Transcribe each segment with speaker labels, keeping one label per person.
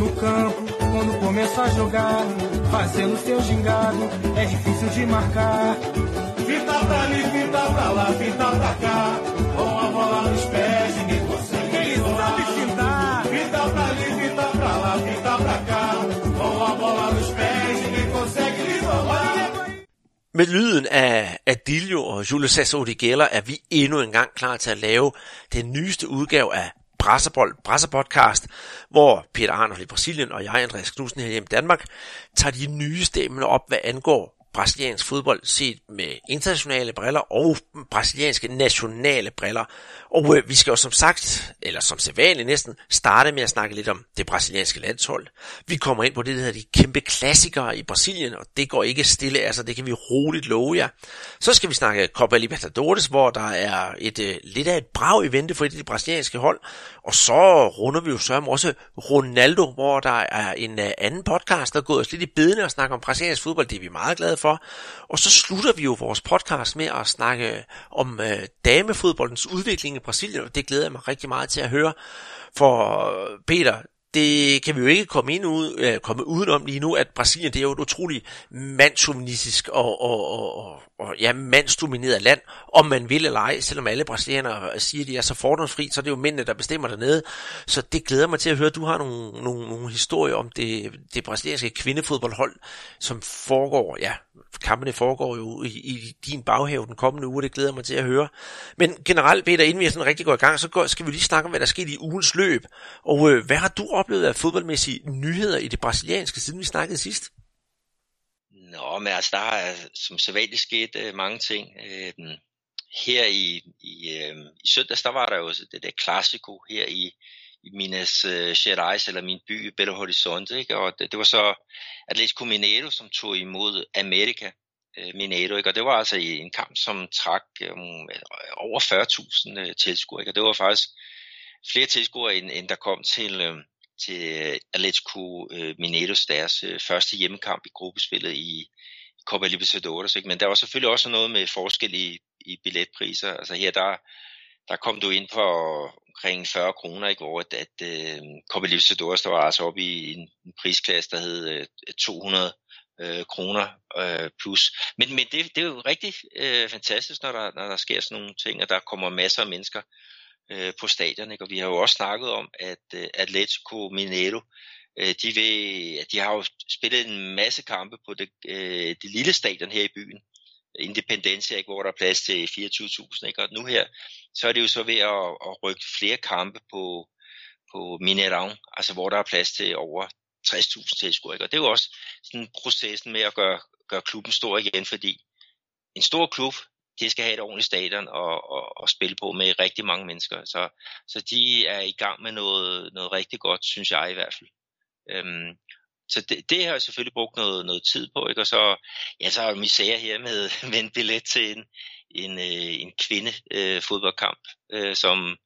Speaker 1: no campo, quando começa a jogar, fazendo seu gingado, é difícil de marcar. Fita pra ali, fita pra lá, fita pra cá, com a bola nos pés, ninguém consegue. Quem sabe fintar? Fita pra ali, fita pra lá, fita pra cá, com a bola nos pés, ninguém consegue lhe roubar.
Speaker 2: Med lyden af Adilio og Jules Cesar Odigella er vi endnu en gang klar til at lave den nyeste udgave af Brasserbold, Brasserpodcast, hvor Peter Arnold i Brasilien og jeg, Andreas Knudsen her hjemme i Danmark, tager de nyeste emner op, hvad angår brasiliansk fodbold set med internationale briller og brasilianske nationale briller. Og øh, vi skal jo som sagt, eller som sædvanligt næsten, starte med at snakke lidt om det brasilianske landshold. Vi kommer ind på det, der hedder de kæmpe klassikere i Brasilien, og det går ikke stille, altså det kan vi roligt love jer. Så skal vi snakke Copa Libertadores, hvor der er et øh, lidt af et brag i vente for et af de brasilianske hold. Og så runder vi jo så også Ronaldo, hvor der er en øh, anden podcast, der er gået os lidt i bedene og snakker om brasiliansk fodbold. Det er vi meget glade for. Og så slutter vi jo vores podcast med at snakke om øh, damefodboldens udvikling i Brasilien, og det glæder jeg mig rigtig meget til at høre. For Peter, det kan vi jo ikke komme, ind ud, øh, komme udenom lige nu, at Brasilien det er jo et utroligt mandsjuvenistisk og, og, og, og, og ja, mandsdomineret land, om man vil eller ej, selvom alle brasilianere siger, at de er så fordomsfri, så er det jo mændene, der bestemmer dernede. Så det glæder mig til at høre, at du har nogle, nogle, nogle historier om det, det brasilianske kvindefodboldhold, som foregår, ja, kampene foregår jo i, i din baghave den kommende uge, det glæder mig til at høre. Men generelt, Peter, inden vi er sådan rigtig går i gang, så går, skal vi lige snakke om, hvad der skete i ugens løb. Og øh, hvad har du oplevet af fodboldmæssige nyheder i det brasilianske, siden vi snakkede sidst?
Speaker 3: Nå, men altså, der er som sædvanligt sket øh, mange ting. Øh, her i, i, øh, i søndags, der var der jo det der klassiko her i, i Minas øh, Gerais, eller min by, Belo Horizonte, ikke? og det, det var så Atletico Mineiro, som tog imod Amerika øh, Mineiro, ikke? og det var altså i en kamp, som trak um, over 40.000 tilskuere, ikke? og det var faktisk flere tilskuere, end, end der kom til, øh, til Atletico øh, Mineiros deres øh, første hjemmekamp i gruppespillet i Copa Libertadores. Ikke? Men der var selvfølgelig også noget med forskel i, i billetpriser. Altså her der, der kom du ind på omkring 40 kroner, i går, at, at uh, Copa Libertadores der var altså oppe i en, en prisklasse, der hed uh, 200 uh, kroner uh, plus. Men, men det, det er jo rigtig uh, fantastisk, når der, når der sker sådan nogle ting, og der kommer masser af mennesker øh, på stadion. Ikke? Og vi har jo også snakket om, at øh, Atletico Mineiro, øh, de, vil, de har jo spillet en masse kampe på det, øh, det lille stadion her i byen, Independencia, ikke? hvor der er plads til 24.000. Ikke? Og nu her, så er det jo så ved at, at rykke flere kampe på, på Mineirão, altså hvor der er plads til over 60.000 tilskuere. Og det er jo også sådan processen med at gøre, gøre klubben stor igen, fordi en stor klub, de skal have et ordentligt stadion og, og, og spille på med rigtig mange mennesker. Så, så de er i gang med noget, noget rigtig godt, synes jeg i hvert fald. Øhm, så det, det har jeg selvfølgelig brugt noget, noget tid på, ikke? og så, ja, så har misære her med, med en billet til en, en, øh, en kvinde øh, fodboldkamp, øh, som,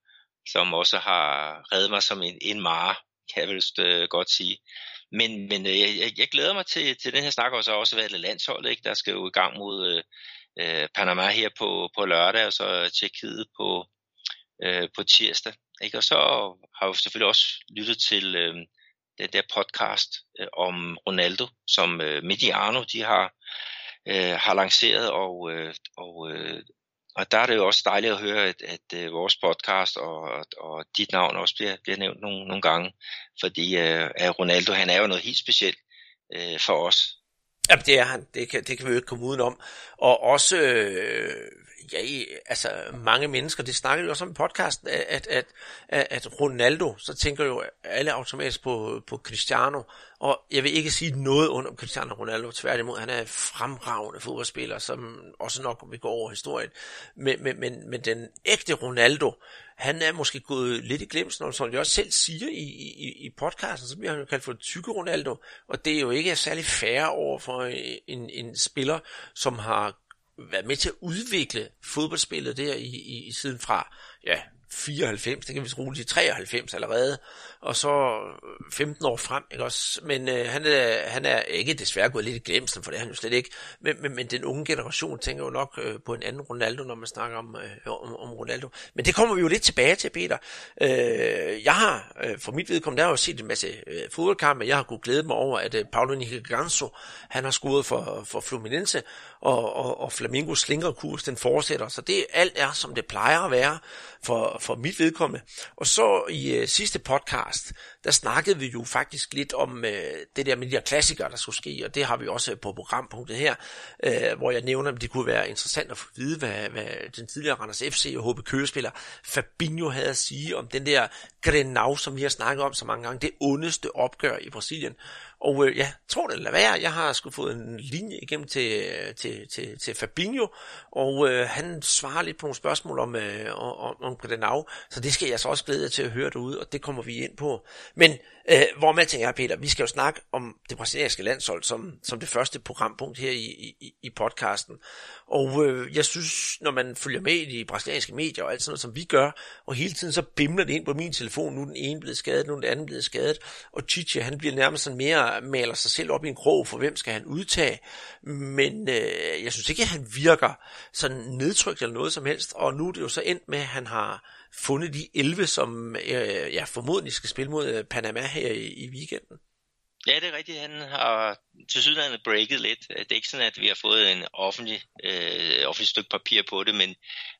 Speaker 3: som også har reddet mig som en, en mare, kan jeg vel øh, godt sige. Men, men øh, jeg, jeg glæder mig til, til den her snak, og så også været landsholdet, ikke? der skal jo i gang mod øh, øh, Panama her på, på lørdag, og så Tjekkiet på, øh, på tirsdag. Ikke? Og så har jeg selvfølgelig også lyttet til øh, den der podcast øh, om Ronaldo, som øh, Mediano de har, øh, har lanceret, og, øh, og, øh, og der er det jo også dejligt at høre, at, at øh, vores podcast og, og dit navn også bliver, bliver nævnt nogle, nogle gange, fordi øh, at Ronaldo han er jo noget helt specielt øh, for os.
Speaker 2: Jamen det er han, det kan, det kan vi jo ikke komme udenom. Og også, øh, ja, altså mange mennesker, det snakker jo også om i podcasten, at, at, at, at Ronaldo, så tænker jo alle automatisk på, på Cristiano, og jeg vil ikke sige noget under Cristiano Ronaldo, tværtimod, han er en fremragende fodboldspiller, som også nok vil gå over historien, men, men, men, men den ægte Ronaldo, han er måske gået lidt i glemsen, som jeg også selv siger i, i, i podcasten, så bliver han jo kaldt for tykke Ronaldo, og det er jo ikke særlig færre over for en, en spiller, som har været med til at udvikle fodboldspillet der i, i, i siden fra, ja, 94, det kan vi roligt sige 93 allerede, og så øh, 15 år frem, ikke også? Men øh, han, er, han er ikke desværre gået lidt i glemsel, for det er han jo slet ikke, men, men, men den unge generation tænker jo nok øh, på en anden Ronaldo, når man snakker om, øh, om, om Ronaldo. Men det kommer vi jo lidt tilbage til, Peter. Øh, jeg har, øh, for mit vedkommende, der har jo set en masse øh, fodboldkampe, jeg har kunnet glæde mig over, at øh, Paolo Nicaganzo, han har scoret for, for Fluminense, og, og, og Flamingos slingerkurs, den fortsætter, så det alt er, som det plejer at være for, for mit vedkommende. Og så i øh, sidste podcast, der snakkede vi jo faktisk lidt om øh, det der med de her klassikere, der skulle ske, og det har vi også på programpunktet her, øh, hvor jeg nævner, at det kunne være interessant at få at vide, hvad, hvad den tidligere Randers FC og HB Kørespiller Fabinho havde at sige om den der Grenau, som vi har snakket om så mange gange, det ondeste opgør i Brasilien. Og øh, ja, tror det eller være, jeg har sgu fået en linje igennem til, øh, til, til, til Fabinho, og øh, han svarer lidt på nogle spørgsmål om, øh, om, om Grenau, så det skal jeg så også glæde til at høre derude, og det kommer vi ind på. Men øh, hvor man tænker, Peter, vi skal jo snakke om det brasilianske landshold som, som det første programpunkt her i, i, i podcasten. Og øh, jeg synes, når man følger med i de brasilianske medier og alt sådan noget, som vi gør, og hele tiden så bimler det ind på min telefon, nu er den ene blevet skadet, nu er den anden blevet skadet, og Chichi, han bliver nærmest sådan mere, maler sig selv op i en krog, for hvem skal han udtage, men øh, jeg synes ikke, at han virker sådan nedtrykt eller noget som helst, og nu er det jo så endt med, at han har fundet de 11, som øh, ja, formodentlig skal spille mod øh, Panama her i, i weekenden.
Speaker 3: Ja, det er rigtigt. Han har til sydlandet breaket lidt. Det er ikke sådan, at vi har fået en offentlig, øh, offentlig stykke papir på det, men,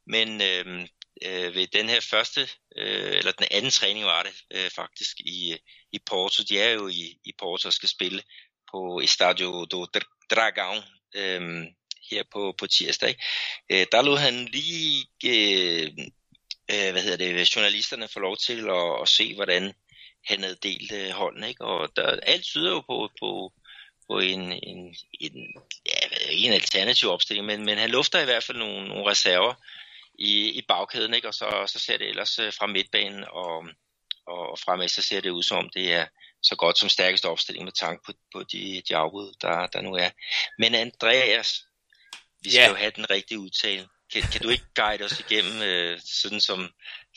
Speaker 3: men øh, øh, ved den her første, øh, eller den anden træning var det øh, faktisk i, i Porto. De er jo i, i Porto og skal spille på Estadio do Dragão øh, her på, på tirsdag. Ikke? Øh, der lod han lige øh, øh, hvad hedder det, journalisterne få lov til at, at se, hvordan han havde delt øh, hånden. Ikke? Og der, alt tyder jo på, på, på en, en, en, ja, en alternativ opstilling, men, men han lufter i hvert fald nogle, nogle reserver i, i bagkæden, ikke? og så, så ser det ellers øh, fra midtbanen og, og fremad, så ser det ud som om det er så godt som stærkeste opstilling med tanke på, på de, de afbud, der, der nu er. Men Andreas, vi skal yeah. jo have den rigtige udtale. Kan, kan du ikke guide os igennem, øh, sådan som,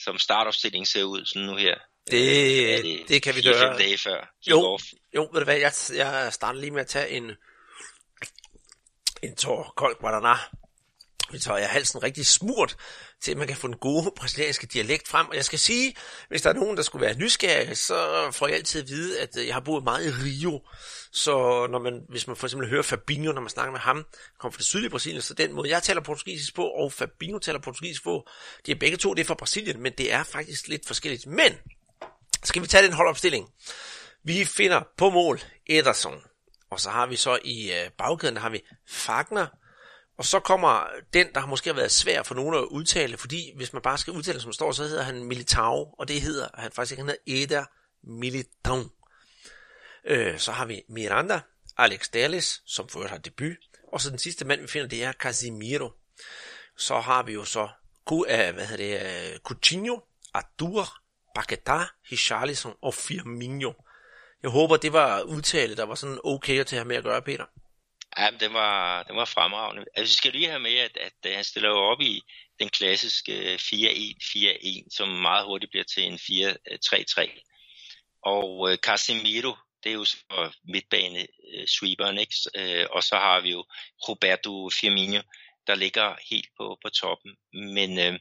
Speaker 3: som startopstillingen ser ud sådan nu her?
Speaker 2: Det, det, det kan vi gøre.
Speaker 3: dage før.
Speaker 2: Jo, jo, ved du hvad, jeg, jeg starter lige med at tage en, en tår kold guadana. Vi halsen rigtig smurt, til at man kan få den gode brasilianske dialekt frem. Og jeg skal sige, hvis der er nogen, der skulle være nysgerrig, så får jeg altid at vide, at øh, jeg har boet meget i Rio. Så når man, hvis man for eksempel hører Fabinho, når man snakker med ham, kommer fra det sydlige Brasilien, så den måde, jeg taler portugisisk på, og Fabinho taler portugisisk på, de er begge to, det er fra Brasilien, men det er faktisk lidt forskelligt. Men skal vi tage den holdopstilling? Vi finder på mål Ederson, og så har vi så i øh, bagkæden, der har vi Fagner, og så kommer den, der har måske været svær for nogen at udtale, fordi hvis man bare skal udtale, som står, så hedder han Militao, og det hedder han faktisk ikke, han hedder Eder Militao. Øh, så har vi Miranda, Alex Dallas, som først har debut, og så den sidste mand, vi finder, det er Casimiro. Så har vi jo så øh, hvad hedder det, øh, Coutinho, Artur, Paquetá, Richarlison og Firmino. Jeg håber, det var udtale, der var sådan okay at tage med at gøre, Peter.
Speaker 3: Ja, men det var, det var fremragende. Altså, vi skal lige have med, at, at øh, han stiller jo op i den klassiske øh, 4-1-4-1, som meget hurtigt bliver til en 4-3-3. Øh, og øh, Casemiro, det er jo så midtbane øh, sweeperen, ikke? Øh, og så har vi jo Roberto Firmino, der ligger helt på, på toppen. Men øh,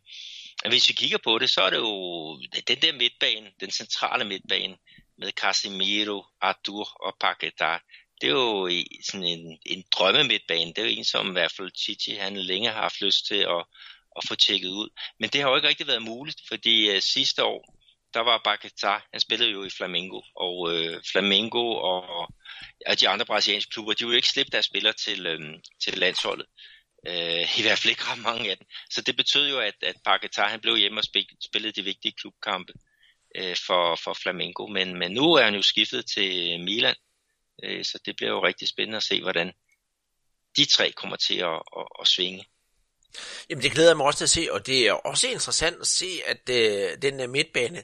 Speaker 3: hvis vi kigger på det, så er det jo den der midtbane, den centrale midtbane, med Casemiro, Artur og Paqueta, det er jo sådan en, en drømme midtbane. Det er jo en, som i hvert fald Chichi han længe har haft lyst til at, at få tjekket ud. Men det har jo ikke rigtig været muligt, fordi uh, sidste år, der var Paquetá, han spillede jo i Flamengo, og uh, Flamengo og, og de andre brasilianske klubber, de ville ikke slippe deres spillere til, um, til landsholdet. Uh, I hvert fald ikke ret mange af dem. Så det betød jo, at, at Paquetá, han blev hjemme og spillede de vigtige klubkampe uh, for, for Flamengo. Men, men nu er han jo skiftet til Milan, Øh, så det bliver jo rigtig spændende at se, hvordan de tre kommer til at, at, at svinge.
Speaker 2: Jamen det glæder jeg mig også til at se, og det er også interessant at se, at øh, den der midtbane,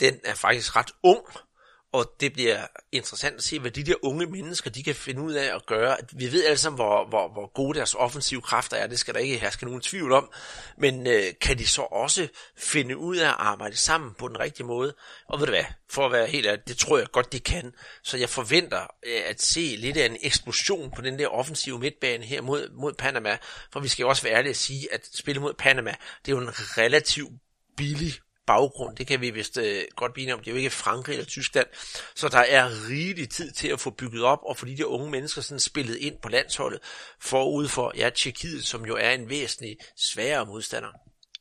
Speaker 2: den er faktisk ret ung, og det bliver interessant at se, hvad de der unge mennesker, de kan finde ud af at gøre. Vi ved alle sammen, hvor, hvor, hvor gode deres offensive kræfter er, det skal der ikke herske nogen tvivl om, men øh, kan de så også finde ud af at arbejde sammen på den rigtige måde? Og ved du hvad, for at være helt ærlig, det tror jeg godt, de kan. Så jeg forventer øh, at se lidt af en eksplosion på den der offensive midtbane her mod, mod Panama, for vi skal jo også være ærlige at sige, at spille mod Panama, det er jo en relativ billig baggrund, det kan vi vist øh, godt blive om, det er jo ikke Frankrig eller Tyskland, så der er rigelig tid til at få bygget op, og fordi de unge mennesker sådan spillet ind på landsholdet, forud for, ja, Tjekkiet, som jo er en væsentlig sværere modstander.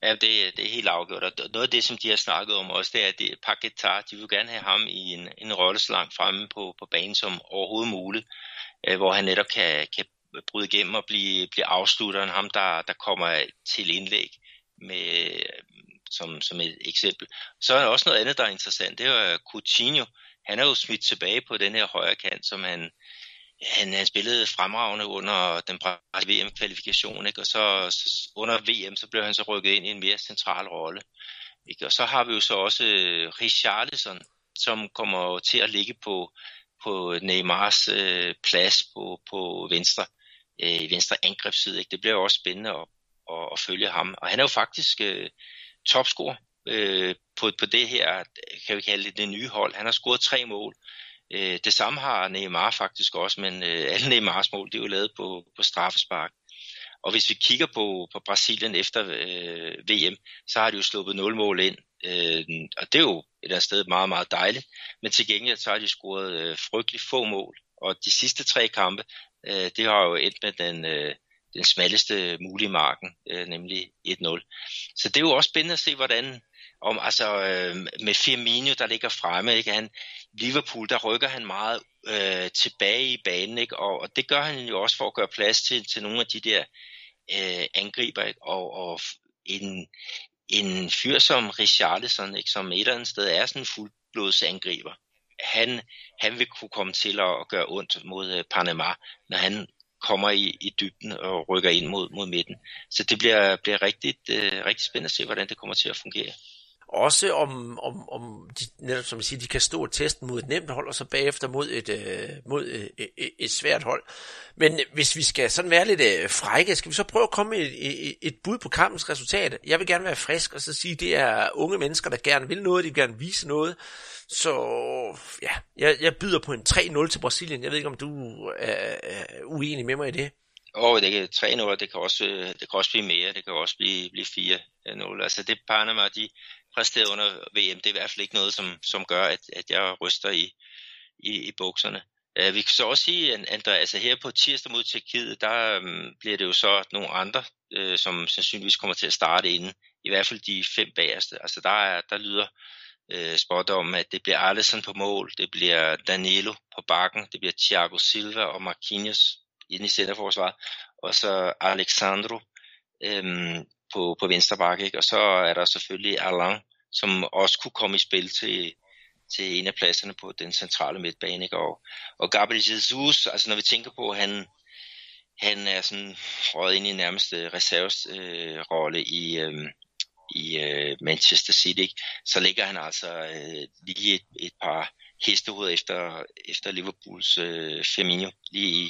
Speaker 3: Ja, det, det er helt afgjort, og noget af det, som de har snakket om også, det er, at Paketar, de vil gerne have ham i en, en rolle så langt fremme på, på banen som overhovedet muligt, øh, hvor han netop kan, kan bryde igennem og blive, blive afslutteren, ham der, der kommer til indlæg med, som, som et eksempel. Så er der også noget andet, der er interessant. Det er øh, Coutinho. Han er jo smidt tilbage på den her højre kant, som han, han, han spillede fremragende under den VM-kvalifikation, ikke? og så, så under VM, så blev han så rykket ind i en mere central rolle. Ikke? Og så har vi jo så også øh, Richarlison, som kommer til at ligge på, på Neymars øh, plads på, på venstre, øh, venstre angrebsside. Ikke? Det bliver jo også spændende at, at, at følge ham. Og han er jo faktisk øh, topscorer øh, på, på det her, kan vi kalde det, det nye hold. Han har scoret tre mål. Øh, det samme har Neymar faktisk også, men øh, alle Neymars mål, det er jo lavet på, på straffespark. Og hvis vi kigger på, på Brasilien efter øh, VM, så har de jo sluppet 0 mål ind. Øh, og det er jo et eller andet sted meget, meget dejligt. Men til gengæld så har de scoret øh, frygtelig få mål. Og de sidste tre kampe, øh, det har jo endt med den, øh, den smalleste mulige marken, øh, nemlig 1-0. Så det er jo også spændende at se, hvordan om, altså, øh, med Firmino, der ligger fremme, ikke? Han, Liverpool, der rykker han meget øh, tilbage i banen, ikke? Og, og det gør han jo også for at gøre plads til, til nogle af de der øh, angriber, ikke? Og, og en, en fyr som Richarlison, ikke? som et eller andet sted er sådan en fuldblodsangriber, han, han vil kunne komme til at gøre ondt mod øh, Panama, når han kommer i, i dybden og rykker ind mod, mod midten. Så det bliver, bliver rigtig, øh, rigtig spændende at se, hvordan det kommer til at fungere.
Speaker 2: Også om, om, om de, netop som jeg siger, de kan stå testen mod et nemt hold, og så bagefter mod et, øh, mod et, et, et svært hold. Men hvis vi skal sådan være lidt øh, frække, skal vi så prøve at komme med et, et, et bud på kampens resultat? Jeg vil gerne være frisk og så sige, at det er unge mennesker, der gerne vil noget, de vil gerne vise noget. Så ja, jeg, jeg byder på en 3-0 til Brasilien. Jeg ved ikke, om du er, er uenig med mig i det.
Speaker 3: Åh, oh, det kan 3-0, det kan også, det kan også blive mere, det kan også blive, blive 4-0. Altså det Panama, de præsteret under VM, det er i hvert fald ikke noget, som, som gør, at, at jeg ryster i, i, i bukserne. Uh, vi kan så også sige, Andreas, altså her på tirsdag mod Tjekkiet, der um, bliver det jo så nogle andre, uh, som sandsynligvis kommer til at starte inden. I hvert fald de fem bagerste. Altså der, er, der lyder øh, spot om, at det bliver Alisson på mål, det bliver Danilo på bakken, det bliver Thiago Silva og Marquinhos inde i centerforsvaret, og så Alexandro øhm, på, på venstre bakke, ikke? og så er der selvfølgelig Alain, som også kunne komme i spil til, til en af pladserne på den centrale midtbane. Ikke? Og, og Gabriel Jesus, altså når vi tænker på, at han, han er sådan røget ind i nærmeste reservesrolle øh, øh i, øh, i øh, Manchester City, ikke? så ligger han altså øh, lige et, et par hestehoveder efter, efter Liverpools øh, Firmino lige i,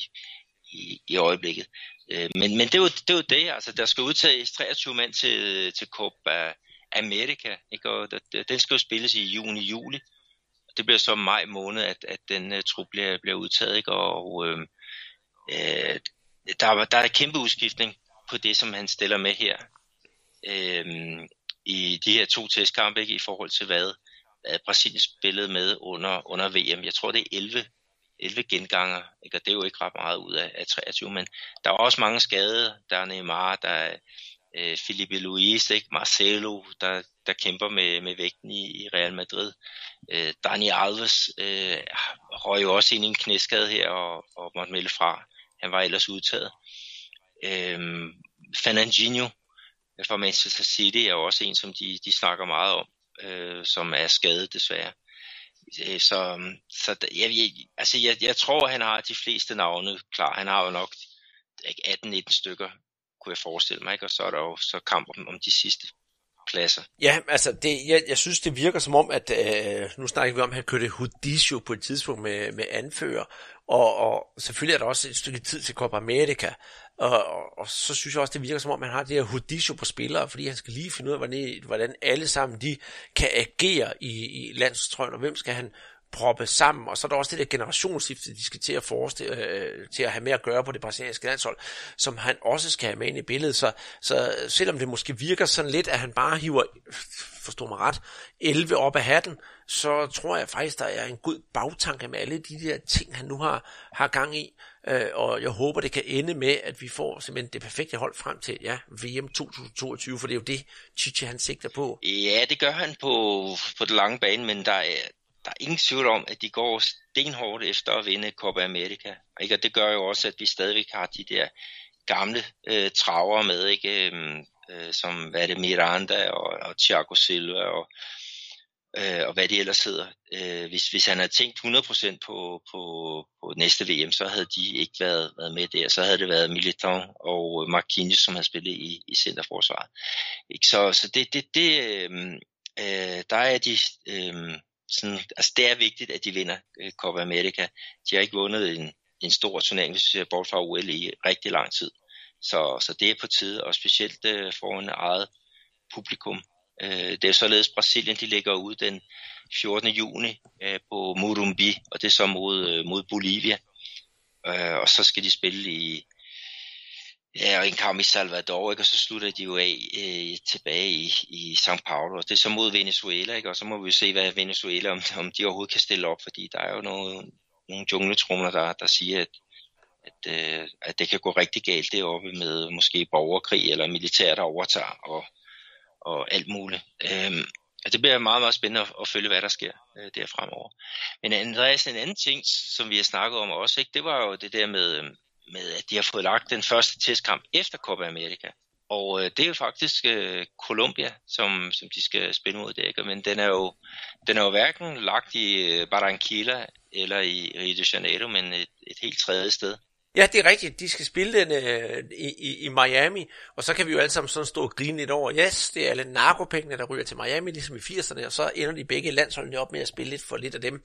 Speaker 3: i, i øjeblikket. Øh, men men det, er jo, det er jo det, altså der skal udtages 23 mand til, til Copa America, ikke? og den skal jo spilles i juni-juli. Det bliver så maj måned, at, at den uh, trup bliver, bliver udtaget, ikke? og øh, øh, der, der er kæmpe udskiftning på det, som han stiller med her øh, i de her to testkampe ikke, i forhold til hvad, hvad Brasilien spillede med under, under VM. Jeg tror det er 11, 11 genganger, ikke? og det er jo ikke ret meget ud af, af 23, men der er også mange skade. Der er Neymar, der er øh, Felipe Luis, ikke? Marcelo, der, der kæmper med, med vægten i, i Real Madrid. Øh, Dani Alves øh, røg jo også ind i en knæskade her og, og måtte melde fra. Han var ellers udtaget. Øh, Fernandinho fra Manchester City er jo også en, som de, de snakker meget om, øh, som er skadet desværre. Øh, så, øhm, så jeg, jeg, altså jeg, jeg tror, han har de fleste navne klar. Han har jo nok 18-19 stykker, kunne jeg forestille mig, ikke? og så er der jo så kamp om, om de sidste. pladser.
Speaker 2: Ja, altså det, jeg, jeg synes, det virker som om, at øh, nu snakker vi om, at han kørte Hudisio på et tidspunkt med, med anfører, og, og selvfølgelig er der også et stykke tid til Copa America, og, og, og så synes jeg også, det virker som om, man har det her Hudisio på spillere, fordi han skal lige finde ud af, hvordan, hvordan alle sammen de kan agere i, i landstrøjen, og hvem skal han proppe sammen, og så er der også det der generationsskifte, de skal til at forestille, øh, til at have med at gøre på det brasilianske landshold, som han også skal have med ind i billedet. Så, så selvom det måske virker sådan lidt, at han bare hiver, forstå mig ret, 11 op af hatten, så tror jeg faktisk, der er en god bagtanke med alle de der ting, han nu har, har gang i. Øh, og jeg håber, det kan ende med, at vi får simpelthen det perfekte hold frem til ja, VM 2022, for det er jo det, Chichi han sigter på.
Speaker 3: Ja, det gør han på, på det lange bane, men der er, der er ingen tvivl om, at de går stenhårdt efter at vinde Copa America. Ikke? Og det gør jo også, at vi stadigvæk har de der gamle øh, traver med, ikke? Øhm, øh, som hvad er det, Miranda og, og Thiago Silva og, øh, og hvad de ellers hedder. Øh, hvis, hvis han havde tænkt 100% på, på, på næste VM, så havde de ikke været, været med der. Så havde det været Militon og Marquinhos, som havde spillet i, i centerforsvaret. Ikke? Så, så det, det, det øh, øh, der er de... Øh, sådan, altså det er vigtigt, at de vinder øh, Copa America. De har ikke vundet en, en stor turnering, hvis vi ser bort fra OL i rigtig lang tid. Så, så det er på tide, og specielt øh, foran eget publikum. Øh, det er således Brasilien, de ligger ud den 14. juni øh, på Morumbi, og det er så mod, øh, mod Bolivia. Øh, og så skal de spille i, Ja, og en kamp i Salvador, ikke? og så slutter de jo af øh, tilbage i, i São Paulo. Det er så mod Venezuela, ikke? og så må vi jo se, hvad Venezuela, om, om de overhovedet kan stille op, fordi der er jo nogle, nogle jungletrumler, der, der siger, at, at, øh, at det kan gå rigtig galt deroppe med måske borgerkrig eller militær, der overtager og, og alt muligt. Øhm, og det bliver meget, meget spændende at, at følge, hvad der sker øh, der fremover. Men Andreas, en anden ting, som vi har snakket om også, ikke, det var jo det der med, Øh, med, at de har fået lagt den første testkamp efter Copa America. Og øh, det er jo faktisk øh, Colombia, som, som de skal spille mod der, men den er jo, den er jo hverken lagt i øh, Barranquilla eller i Rio de Janeiro, men et, et helt tredje sted.
Speaker 2: Ja, det er rigtigt. De skal spille den øh, i, i, i Miami, og så kan vi jo alle sammen sådan stå og grine lidt over, yes, det er alle narkopengene, der ryger til Miami, ligesom i 80'erne, og så ender de begge landsholdene op med at spille lidt for lidt af dem.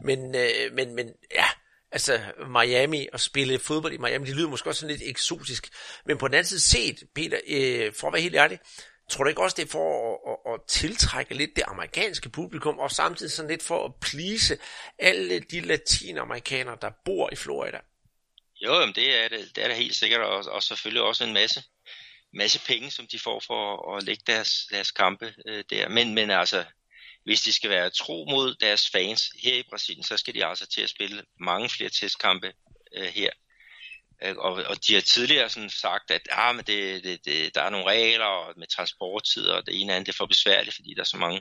Speaker 2: Men, øh, men, men ja, altså Miami og spille fodbold i Miami, det lyder måske også sådan lidt eksotisk. Men på den anden side set, Peter, øh, for at være helt ærlig, tror du ikke også, det er for at, at, at tiltrække lidt det amerikanske publikum, og samtidig sådan lidt for at plise alle de latinamerikanere, der bor i Florida?
Speaker 3: Jo, jamen det er det, det er det helt sikkert, og, og selvfølgelig også en masse, masse penge, som de får for at lægge deres, deres kampe øh, der. Men, men altså, hvis de skal være tro mod deres fans her i Brasilien, så skal de altså til at spille mange flere testkampe øh, her. Øh, og, og de har tidligere sådan sagt, at ah, men det, det, det, der er nogle regler med transporttider, og det ene andet det er for besværligt, fordi der er så mange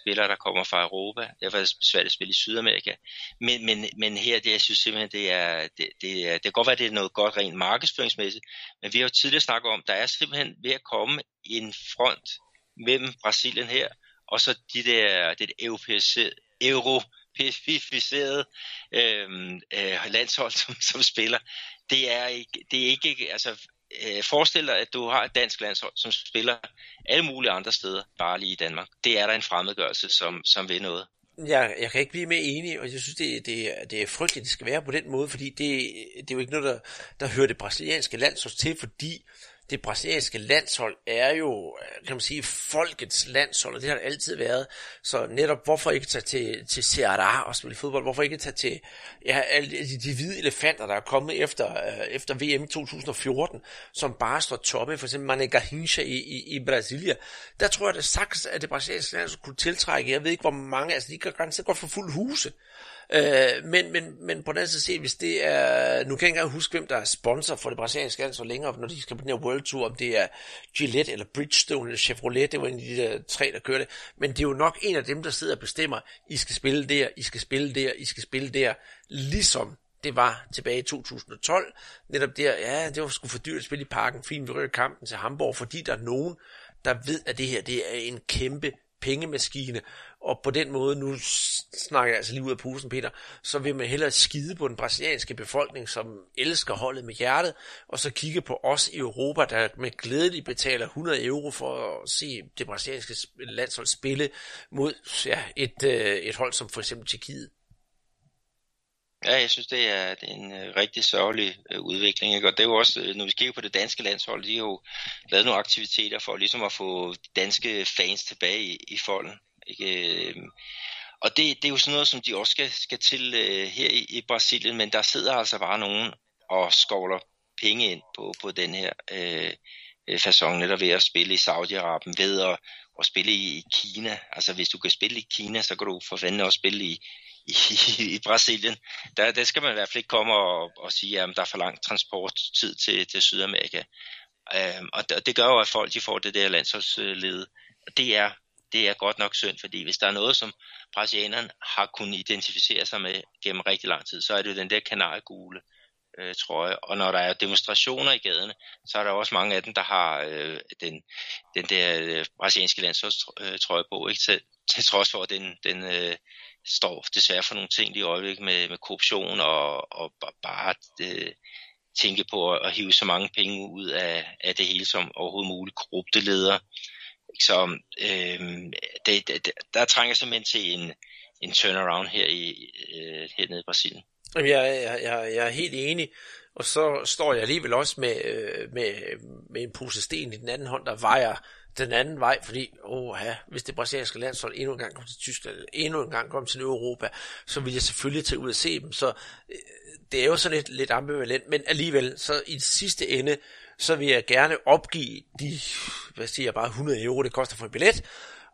Speaker 3: spillere, der kommer fra Europa. Derfor er det besværligt at spille i Sydamerika. Men, men, men her, det, jeg synes simpelthen, det er, det, det, er, det kan godt være, at det er noget godt rent markedsføringsmæssigt, men vi har jo tidligere snakket om, der er simpelthen ved at komme en front mellem Brasilien her og så de der, det europæiserede, europæificerede øhm, øh, landshold, som, som spiller, det er ikke, det er ikke altså, øh, forestil dig, at du har et dansk landshold, som spiller alle mulige andre steder, bare lige i Danmark. Det er der en fremmedgørelse, som, som vil noget.
Speaker 2: Jeg, jeg kan ikke blive mere enig, og jeg synes, det, det, det er frygteligt, at det skal være på den måde, fordi det, det er jo ikke noget, der, der hører det brasilianske landshold til, fordi det brasilianske landshold er jo, øh, kan man sige, folkets landshold, og det har det altid været. Så netop, hvorfor ikke tage til, til Ceará og spille fodbold? Hvorfor ikke tage til ja, alle de, de hvide elefanter, der er kommet efter, øh, efter VM 2014, som bare står toppe, for eksempel Mané Garrincha i, i, i Brasilia. Der tror jeg, det sagtens, at det brasilianske landshold kunne tiltrække, jeg ved ikke, hvor mange, altså de kan ganske godt få fuld huse. Øh, men, men, men på den anden side, hvis det er, nu kan jeg ikke engang huske, hvem der er sponsor for det brasilianske land så længere, når de skal på den her World Tour, om det er Gillette eller Bridgestone eller Chevrolet, det var en af de der tre, der kørte. Men det er jo nok en af dem, der sidder og bestemmer, I skal spille der, I skal spille der, I skal spille der, ligesom det var tilbage i 2012. Netop der, ja, det var sgu for dyrt at spille i parken, fint vi rykker kampen til Hamburg, fordi der er nogen, der ved, at det her det er en kæmpe pengemaskine, og på den måde, nu snakker jeg altså lige ud af posen, Peter, så vil man hellere skide på den brasilianske befolkning, som elsker holdet med hjertet, og så kigge på os i Europa, der med glæde betaler 100 euro for at se det brasilianske landshold spille mod ja, et, øh, et hold som for eksempel Tjekkiet.
Speaker 3: Ja, jeg synes, det er, det er en øh, rigtig sørgelig øh, udvikling. Ikke? Og det er jo også, når vi kigger på det danske landshold, de har jo lavet nogle aktiviteter for ligesom at få danske fans tilbage i, i folden. Ikke? Og det, det er jo sådan noget, som de også skal, skal til øh, her i, i Brasilien, men der sidder altså bare nogen og skovler penge ind på, på den her øh, øh fasong, netop ved at spille i Saudi-Arabien, ved at, at spille i, i Kina. Altså hvis du kan spille i Kina, så kan du for fanden også spille i, i, i Brasilien. Der, der skal man i hvert fald ikke komme og, og sige, at der er for lang transporttid til, til Sydamerika. Øhm, og, det, og det gør jo, at folk de får det der landsholdslede. Og det er, det er godt nok synd, fordi hvis der er noget, som brasilianerne har kunnet identificere sig med gennem rigtig lang tid, så er det jo den der kanariegule øh, trøje. Og når der er demonstrationer i gaderne, så er der også mange af dem, der har øh, den, den der øh, brasilianske landsholdstrøje på, ikke? Til, til trods for, at den, den øh, står desværre for nogle ting i øjeblikket med, med korruption og, og bare øh, tænke på at, at hive så mange penge ud af, af det hele som overhovedet muligt korrupte ledere. Så øh, det, det, der trænger simpelthen til en, en turnaround her i øh, hernede i Brasilien.
Speaker 2: Jeg, jeg, jeg, jeg er helt enig, og så står jeg alligevel også med, øh, med, med en pose sten i den anden hånd, der vejer den anden vej, fordi åh, ja, hvis det brasilianske landshold endnu en gang kommer til Tyskland, eller endnu en gang kommer til Europa, så vil jeg selvfølgelig tage ud og se dem. Så øh, det er jo sådan lidt, lidt ambivalent, men alligevel, så i sidste ende, så vil jeg gerne opgive de, hvad siger jeg, bare 100 euro, det koster for en billet,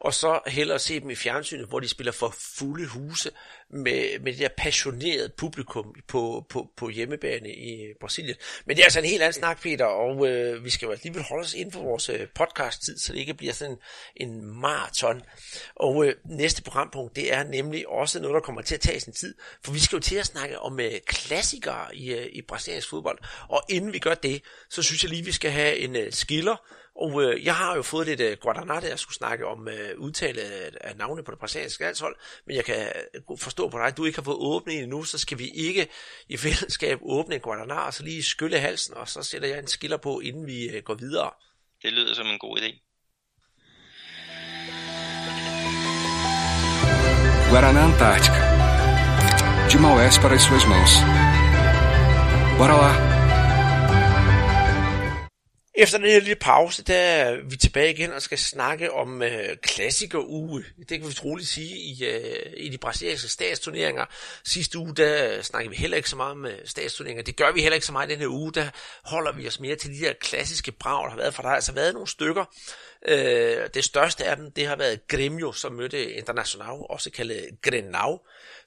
Speaker 2: og så hellere se dem i fjernsynet, hvor de spiller for fulde huse med, med det der passionerede publikum på, på, på hjemmebane i Brasilien. Men det er altså en helt anden snak, Peter, og øh, vi skal jo alligevel holde os inden for vores øh, podcast-tid, så det ikke bliver sådan en, en maraton. Og øh, næste programpunkt, det er nemlig også noget, der kommer til at tage sin tid, for vi skal jo til at snakke om øh, klassikere i, øh, i brasiliansk fodbold. Og inden vi gør det, så synes jeg lige, vi skal have en øh, skiller, og øh, jeg har jo fået lidt øh, Guadana, der jeg skulle snakke om øh, udtale af navne på det brasilianske landshold, men jeg kan øh, forstå på dig, at du ikke har fået åbnet en endnu, så skal vi ikke i fællesskab åbne en Guadana, og så lige skylle halsen, og så sætter jeg en skiller på, inden vi øh, går videre.
Speaker 3: Det lyder som en god idé.
Speaker 4: Guaraná Antártica. De Maués para as suas mãos. Bora lá!
Speaker 2: Efter den her lille pause, der er vi tilbage igen og skal snakke om øh, klassikeruge. Det kan vi troligt sige i, øh, i de brasilianske statsturneringer. Sidste uge, der snakkede vi heller ikke så meget om øh, statsturneringer. Det gør vi heller ikke så meget den her uge. Der holder vi os mere til de der klassiske brag, der har været. For der har altså været nogle stykker. Øh, det største af dem, det har været Gremio, som mødte International, også kaldet Grenau.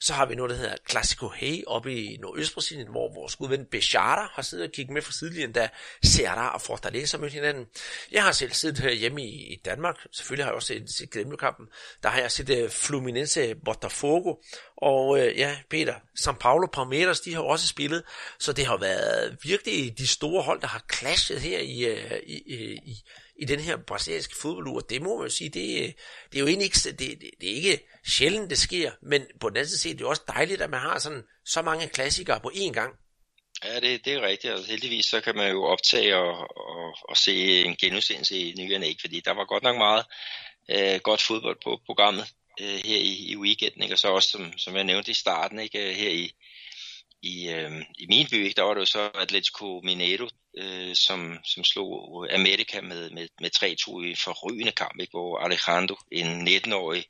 Speaker 2: Så har vi noget, der hedder Classico Hey oppe i Nordøstbrasilien, hvor vores gode ven har siddet og kigget med fra sidelinjen, da Serra og Fortaleza mødte hinanden. Jeg har selv siddet her hjemme i, i Danmark. Selvfølgelig har jeg også set, set Gremio-kampen. Der har jeg set uh, Fluminense Botafogo. Og uh, ja, Peter, São Paulo Palmeiras, de har også spillet. Så det har været virkelig de store hold, der har clashet her i, uh, i, i, i i den her brasilianske fodboldur. det må man jo sige, det, øh, det er jo egentlig ikke, det, det, det er ikke sjældent, det sker, men på den anden side det er det også dejligt, at man har sådan så mange klassikere på én gang.
Speaker 3: Ja, det, det er rigtigt. Altså, heldigvis så kan man jo optage og, og, og se en genudsendelse i nyerne ikke, fordi der var godt nok meget øh, godt fodbold på programmet øh, her i, i weekenden, ikke? og så også, som, som jeg nævnte i starten, ikke? Øh, her i, i, øh, i min by, der var det jo så Atletico Mineiro, øh, som, som slog Amerika med, med, med 3-2 i en forrygende kamp, ikke? hvor Alejandro, en 19-årig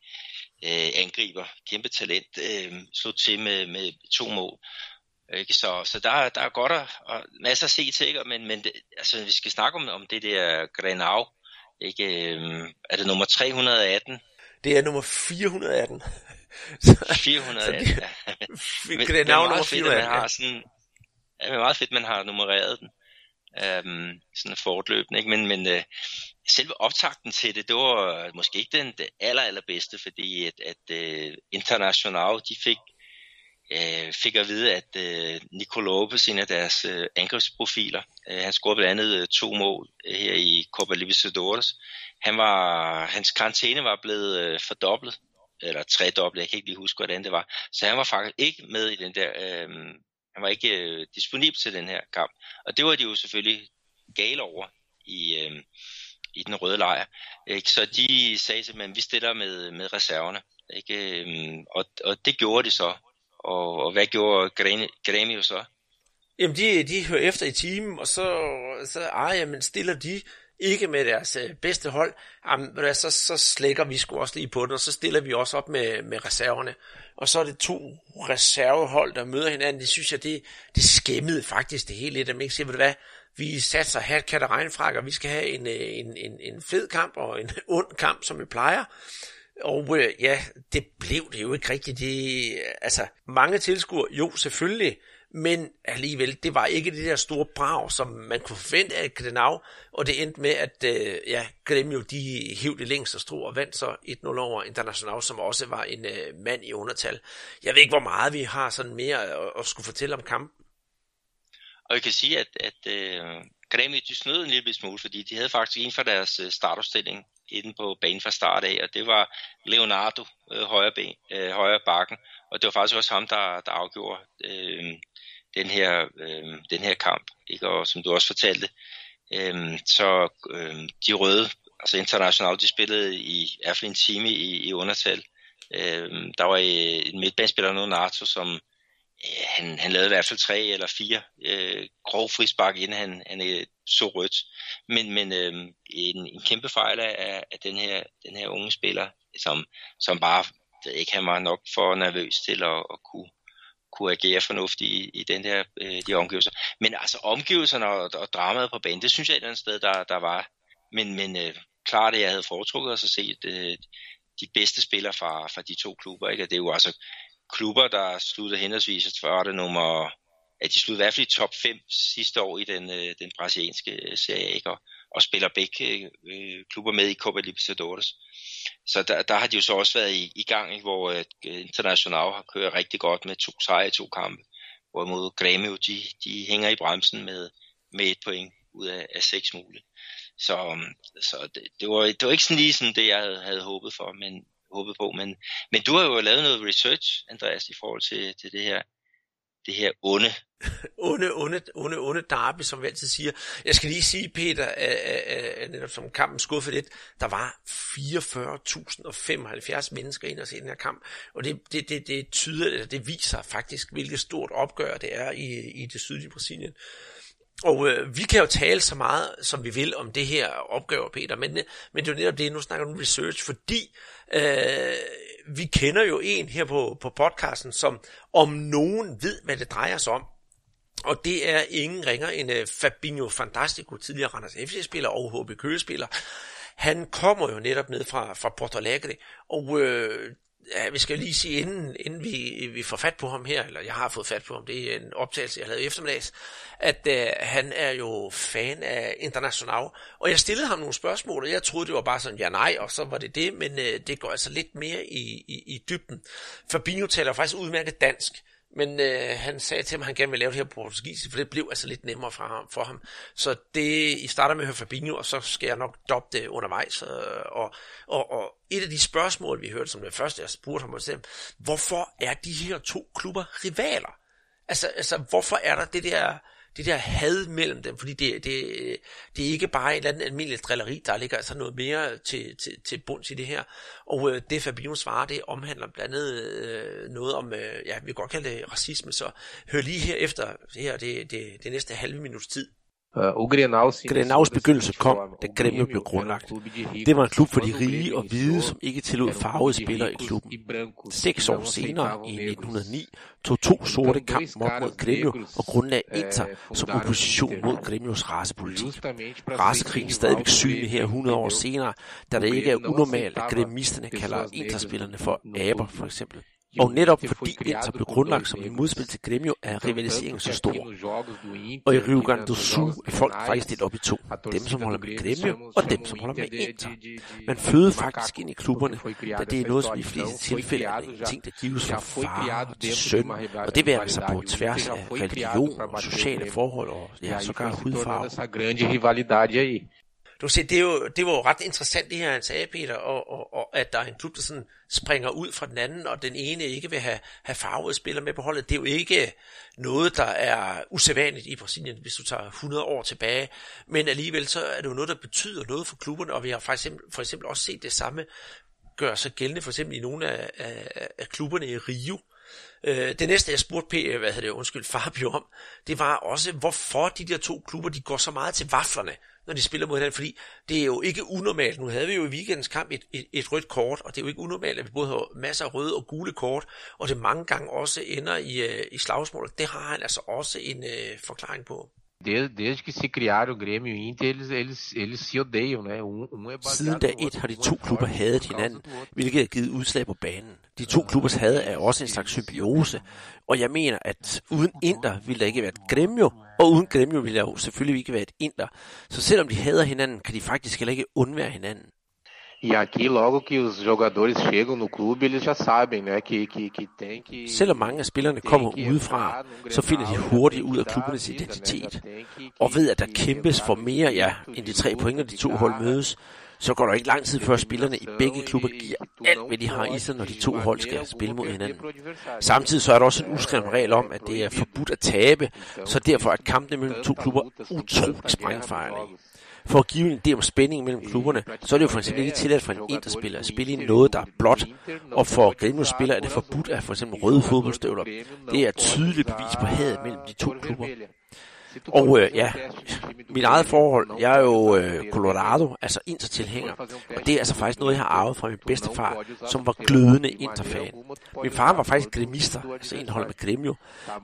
Speaker 3: øh, angriber, kæmpe talent, øh, slog til med, med to mål. Ikke? Så, så der, der er godt at, og masser at se til, ikke? men, men det, altså, vi skal snakke om, om det der Grenau, ikke? Øh, er det nummer 318?
Speaker 2: Det er nummer 418.
Speaker 3: 418, ja.
Speaker 2: Men, det er navn nummer 418.
Speaker 3: Man har sådan, ja, det er meget fedt, man har nummereret den. Um, sådan fortløbende, ikke? Men, men uh, selve optakten til det, det var måske ikke den det aller, allerbedste, fordi at, at uh, International, de fik, uh, fik at vide, at uh, Nico Lopez, en af deres uh, angrebsprofiler, uh, han scorede blandt andet uh, to mål uh, her i Copa Libertadores. Han var, hans karantæne var blevet uh, fordoblet eller tredoble, jeg kan ikke lige huske, hvordan det var. Så han var faktisk ikke med i den der, øh, han var ikke øh, disponibel til den her kamp. Og det var de jo selvfølgelig gale over i, øh, i den røde lejr. Ikke? Så de sagde simpelthen, at vi stiller med, med reserverne. Ikke? Øhm, og, og det gjorde de så. Og, og hvad gjorde Grêmio så?
Speaker 2: Jamen, de, de hører efter i timen, og så, så ej, jamen, stiller de ikke med deres øh, bedste hold, jamen, så, så slækker vi sgu også lige på den, og så stiller vi også op med, med reserverne. Og så er det to reservehold, der møder hinanden. Det synes jeg, det, det skæmmede faktisk det hele lidt. At man ikke siger, ved du hvad, vi satser hat, kat og regnfrak, og vi skal have en, øh, en, en, en fed kamp og en ond kamp, som vi plejer. Og øh, ja, det blev det jo ikke rigtigt. Det, altså, mange tilskuere, jo selvfølgelig, men alligevel, det var ikke det der store brag, som man kunne forvente af Grenau, og det endte med, at øh, ja, Gremio, de hævde det længst og stro og vandt så 1-0 over International, som også var en øh, mand i undertal. Jeg ved ikke, hvor meget vi har sådan mere at, at skulle fortælle om kampen.
Speaker 3: Og jeg kan sige, at, at øh, Gremio, de snød en lille smule, fordi de havde faktisk en for deres øh, startopstilling inde på banen fra start af, og det var Leonardo øh, højre, ben, øh, højre bakken, og det var faktisk også ham, der, der afgjorde øh, den, her, øh, den her kamp, ikke? og som du også fortalte, øh, så øh, de røde, altså internationalt, de spillede i, i hvert fald en time i, i undertal. Øh, der var øh, en midtbanespiller, Leonardo, som han, han lavede i hvert fald tre eller fire øh, grov frispark, inden han, han øh, så rødt. Men, men øh, en, en kæmpe fejl af, af den, her, den her unge spiller, som, som bare ved ikke, han var nok for nervøs til at, at kunne, kunne agere fornuftigt i, i den der, øh, de omgivelser. Men altså omgivelserne og, og dramaet på banen, det synes jeg et eller andet sted, der, der var. Men, men øh, klart, at jeg havde foretrukket at se øh, de bedste spillere fra, fra de to klubber. Ikke? Og det er jo altså klubber, der sluttede henholdsvis, for var det nummer, at de sluttede i hvert fald i top 5 sidste år i den, øh, den brasilianske øh, serie, ikke? Og, og spiller begge øh, klubber med i Copa Libertadores. Så der, der har de jo så også været i, i gang, ikke? hvor øh, International har kørt rigtig godt med to sejre i to kampe, hvorimod Grêmio, de, de hænger i bremsen med, med et point ud af, af seks mulige. Så, øhm, så det, det, var, det var ikke sådan lige sådan det, jeg havde, havde håbet for, men, håbet på. Men, men du har jo lavet noget research, Andreas, i forhold til, til det her det her onde.
Speaker 2: onde, onde, onde, onde derby, som vi altid siger. Jeg skal lige sige, Peter, at, netop som kampen skuffede lidt, der var 44.075 mennesker ind og se den her kamp, og det, det, det, det tyder, det viser faktisk, hvilket stort opgør det er i, i det sydlige Brasilien. Og øh, vi kan jo tale så meget, som vi vil om det her opgave, Peter, men, øh, men det er jo netop det, nu snakker du om research, fordi øh, vi kender jo en her på, på podcasten, som om nogen ved, hvad det drejer sig om. Og det er ingen ringer end uh, Fabinho Fantastico, tidligere Randers FC-spiller og HB Køge-spiller. Han kommer jo netop ned fra, fra Porto Alegre, og øh, ja, vi skal lige sige, inden, inden vi, vi får fat på ham her, eller jeg har fået fat på ham, det er en optagelse, jeg lavede i eftermiddags, at uh, han er jo fan af International, og jeg stillede ham nogle spørgsmål, og jeg troede, det var bare sådan ja nej, og så var det det, men uh, det går altså lidt mere i, i, i dybden. Fabinho taler faktisk udmærket dansk, men øh, han sagde til mig, at han gerne ville lave det her på portugisisk, for det blev altså lidt nemmere for ham. For ham. Så det, I starter med at høre Fabinho, og så skal jeg nok doppe det undervejs. Øh, og, og, og et af de spørgsmål, vi hørte som det første, jeg spurgte ham, var, hvorfor er de her to klubber rivaler? Altså, altså hvorfor er der det der det der had mellem dem, fordi det, det, det er ikke bare en eller anden almindelig drilleri, der ligger altså noget mere til, til, til bunds i det her. Og øh, det Fabio svarer, det omhandler blandt andet øh, noget om, øh, ja, vi kan godt kalde det racisme, så hør lige her efter det her, det, det, det næste halve minuts tid.
Speaker 5: Uh, Grenaus begyndelse kom, da Grêmio blev grundlagt. Det var en klub for de rige og hvide, som ikke tillod farvede spillere i klubben. Seks år senere, i 1909, tog to sorte kamp op mod Grêmio og grundlagde Inter som opposition mod Grêmios racepolitik. Racekrigen er stadigvæk synlig her 100 år senere, da det ikke er unormalt, at gremisterne kalder Interspillerne for aber, for eksempel. Og netop fordi Inter blev grundlagt som en modspil til Grêmio, er rivaliseringen så stor. Og i Rio Grande do Sul er folk faktisk delt op i to. Dem, som holder med Grêmio, og dem, som holder med Inter. Man føder faktisk ind i klubberne, da det er noget, som i fleste tilfælde er en ting, der gives fra far til søn. Og det vil altså på tværs af religion og sociale forhold og ja, sågar hudfarve
Speaker 2: du ser, det, er jo, det var jo ret interessant det her, han sagde, Peter, og, og, og at der er en klub, der sådan springer ud fra den anden, og den ene ikke vil have, have farvede spillere med på holdet. Det er jo ikke noget, der er usædvanligt i Brasilien, hvis du tager 100 år tilbage, men alligevel så er det jo noget, der betyder noget for klubberne, og vi har for eksempel, for eksempel også set det samme gøre sig gældende for eksempel i nogle af, af, af klubberne i Rio, Øh, det næste, jeg spurgte P, hvad hedder det, undskyld, Fabio om, det var også, hvorfor de der to klubber, de går så meget til vaflerne, når de spiller mod hinanden, fordi det er jo ikke unormalt. Nu havde vi jo i weekendens kamp et, et, et rødt kort, og det er jo ikke unormalt, at vi både har masser af røde og gule kort, og det mange gange også ender i, øh, i slagsmål. Det har han altså også en øh, forklaring på.
Speaker 6: Desde, desde que se criaram o Grêmio e o Inter, eles, eles, eles se odeiam, né? Um, um
Speaker 5: er Siden dag et har de to klubber hadet hinanden, hvilket er givet udslag på banen. De to klubbers had er også en slags symbiose, og jeg mener, at uden Inter ville der ikke være et Grêmio, og uden Grêmio ville der jo selvfølgelig ikke være et Inter. Så selvom de hader hinanden, kan de faktisk heller ikke undvære hinanden.
Speaker 6: E aqui, logo que os jogadores chegam no clube, eles já sabem, né, que, que, que tem que...
Speaker 5: Selvom mange af spillerne kommer udefra, så finder de hurtigt ud af klubbernes identitet, og ved, at der kæmpes for mere, ja, end de tre point, når de to hold mødes, så går der ikke lang tid før spillerne i begge klubber giver alt, hvad de har i sig, når de to hold skal spille mod hinanden. Samtidig så er der også en uskreven regel om, at det er forbudt at tabe, så derfor er kampene mellem to klubber utroligt sprængfarlige. For at give en idé om spænding mellem klubberne, så er det jo for eksempel ikke tilladt for en interspiller at spille i noget, der er blåt, og for Grêmio spiller er det forbudt at for eksempel røde fodboldstøvler. Det er et tydeligt bevis på hadet mellem de to klubber. Og øh, ja, mit eget forhold, jeg er jo øh, Colorado, altså intertilhænger, og det er altså faktisk noget, jeg har arvet fra min bedstefar, som var glødende interfan. Min far var faktisk grimister, altså indholdet med Gremio,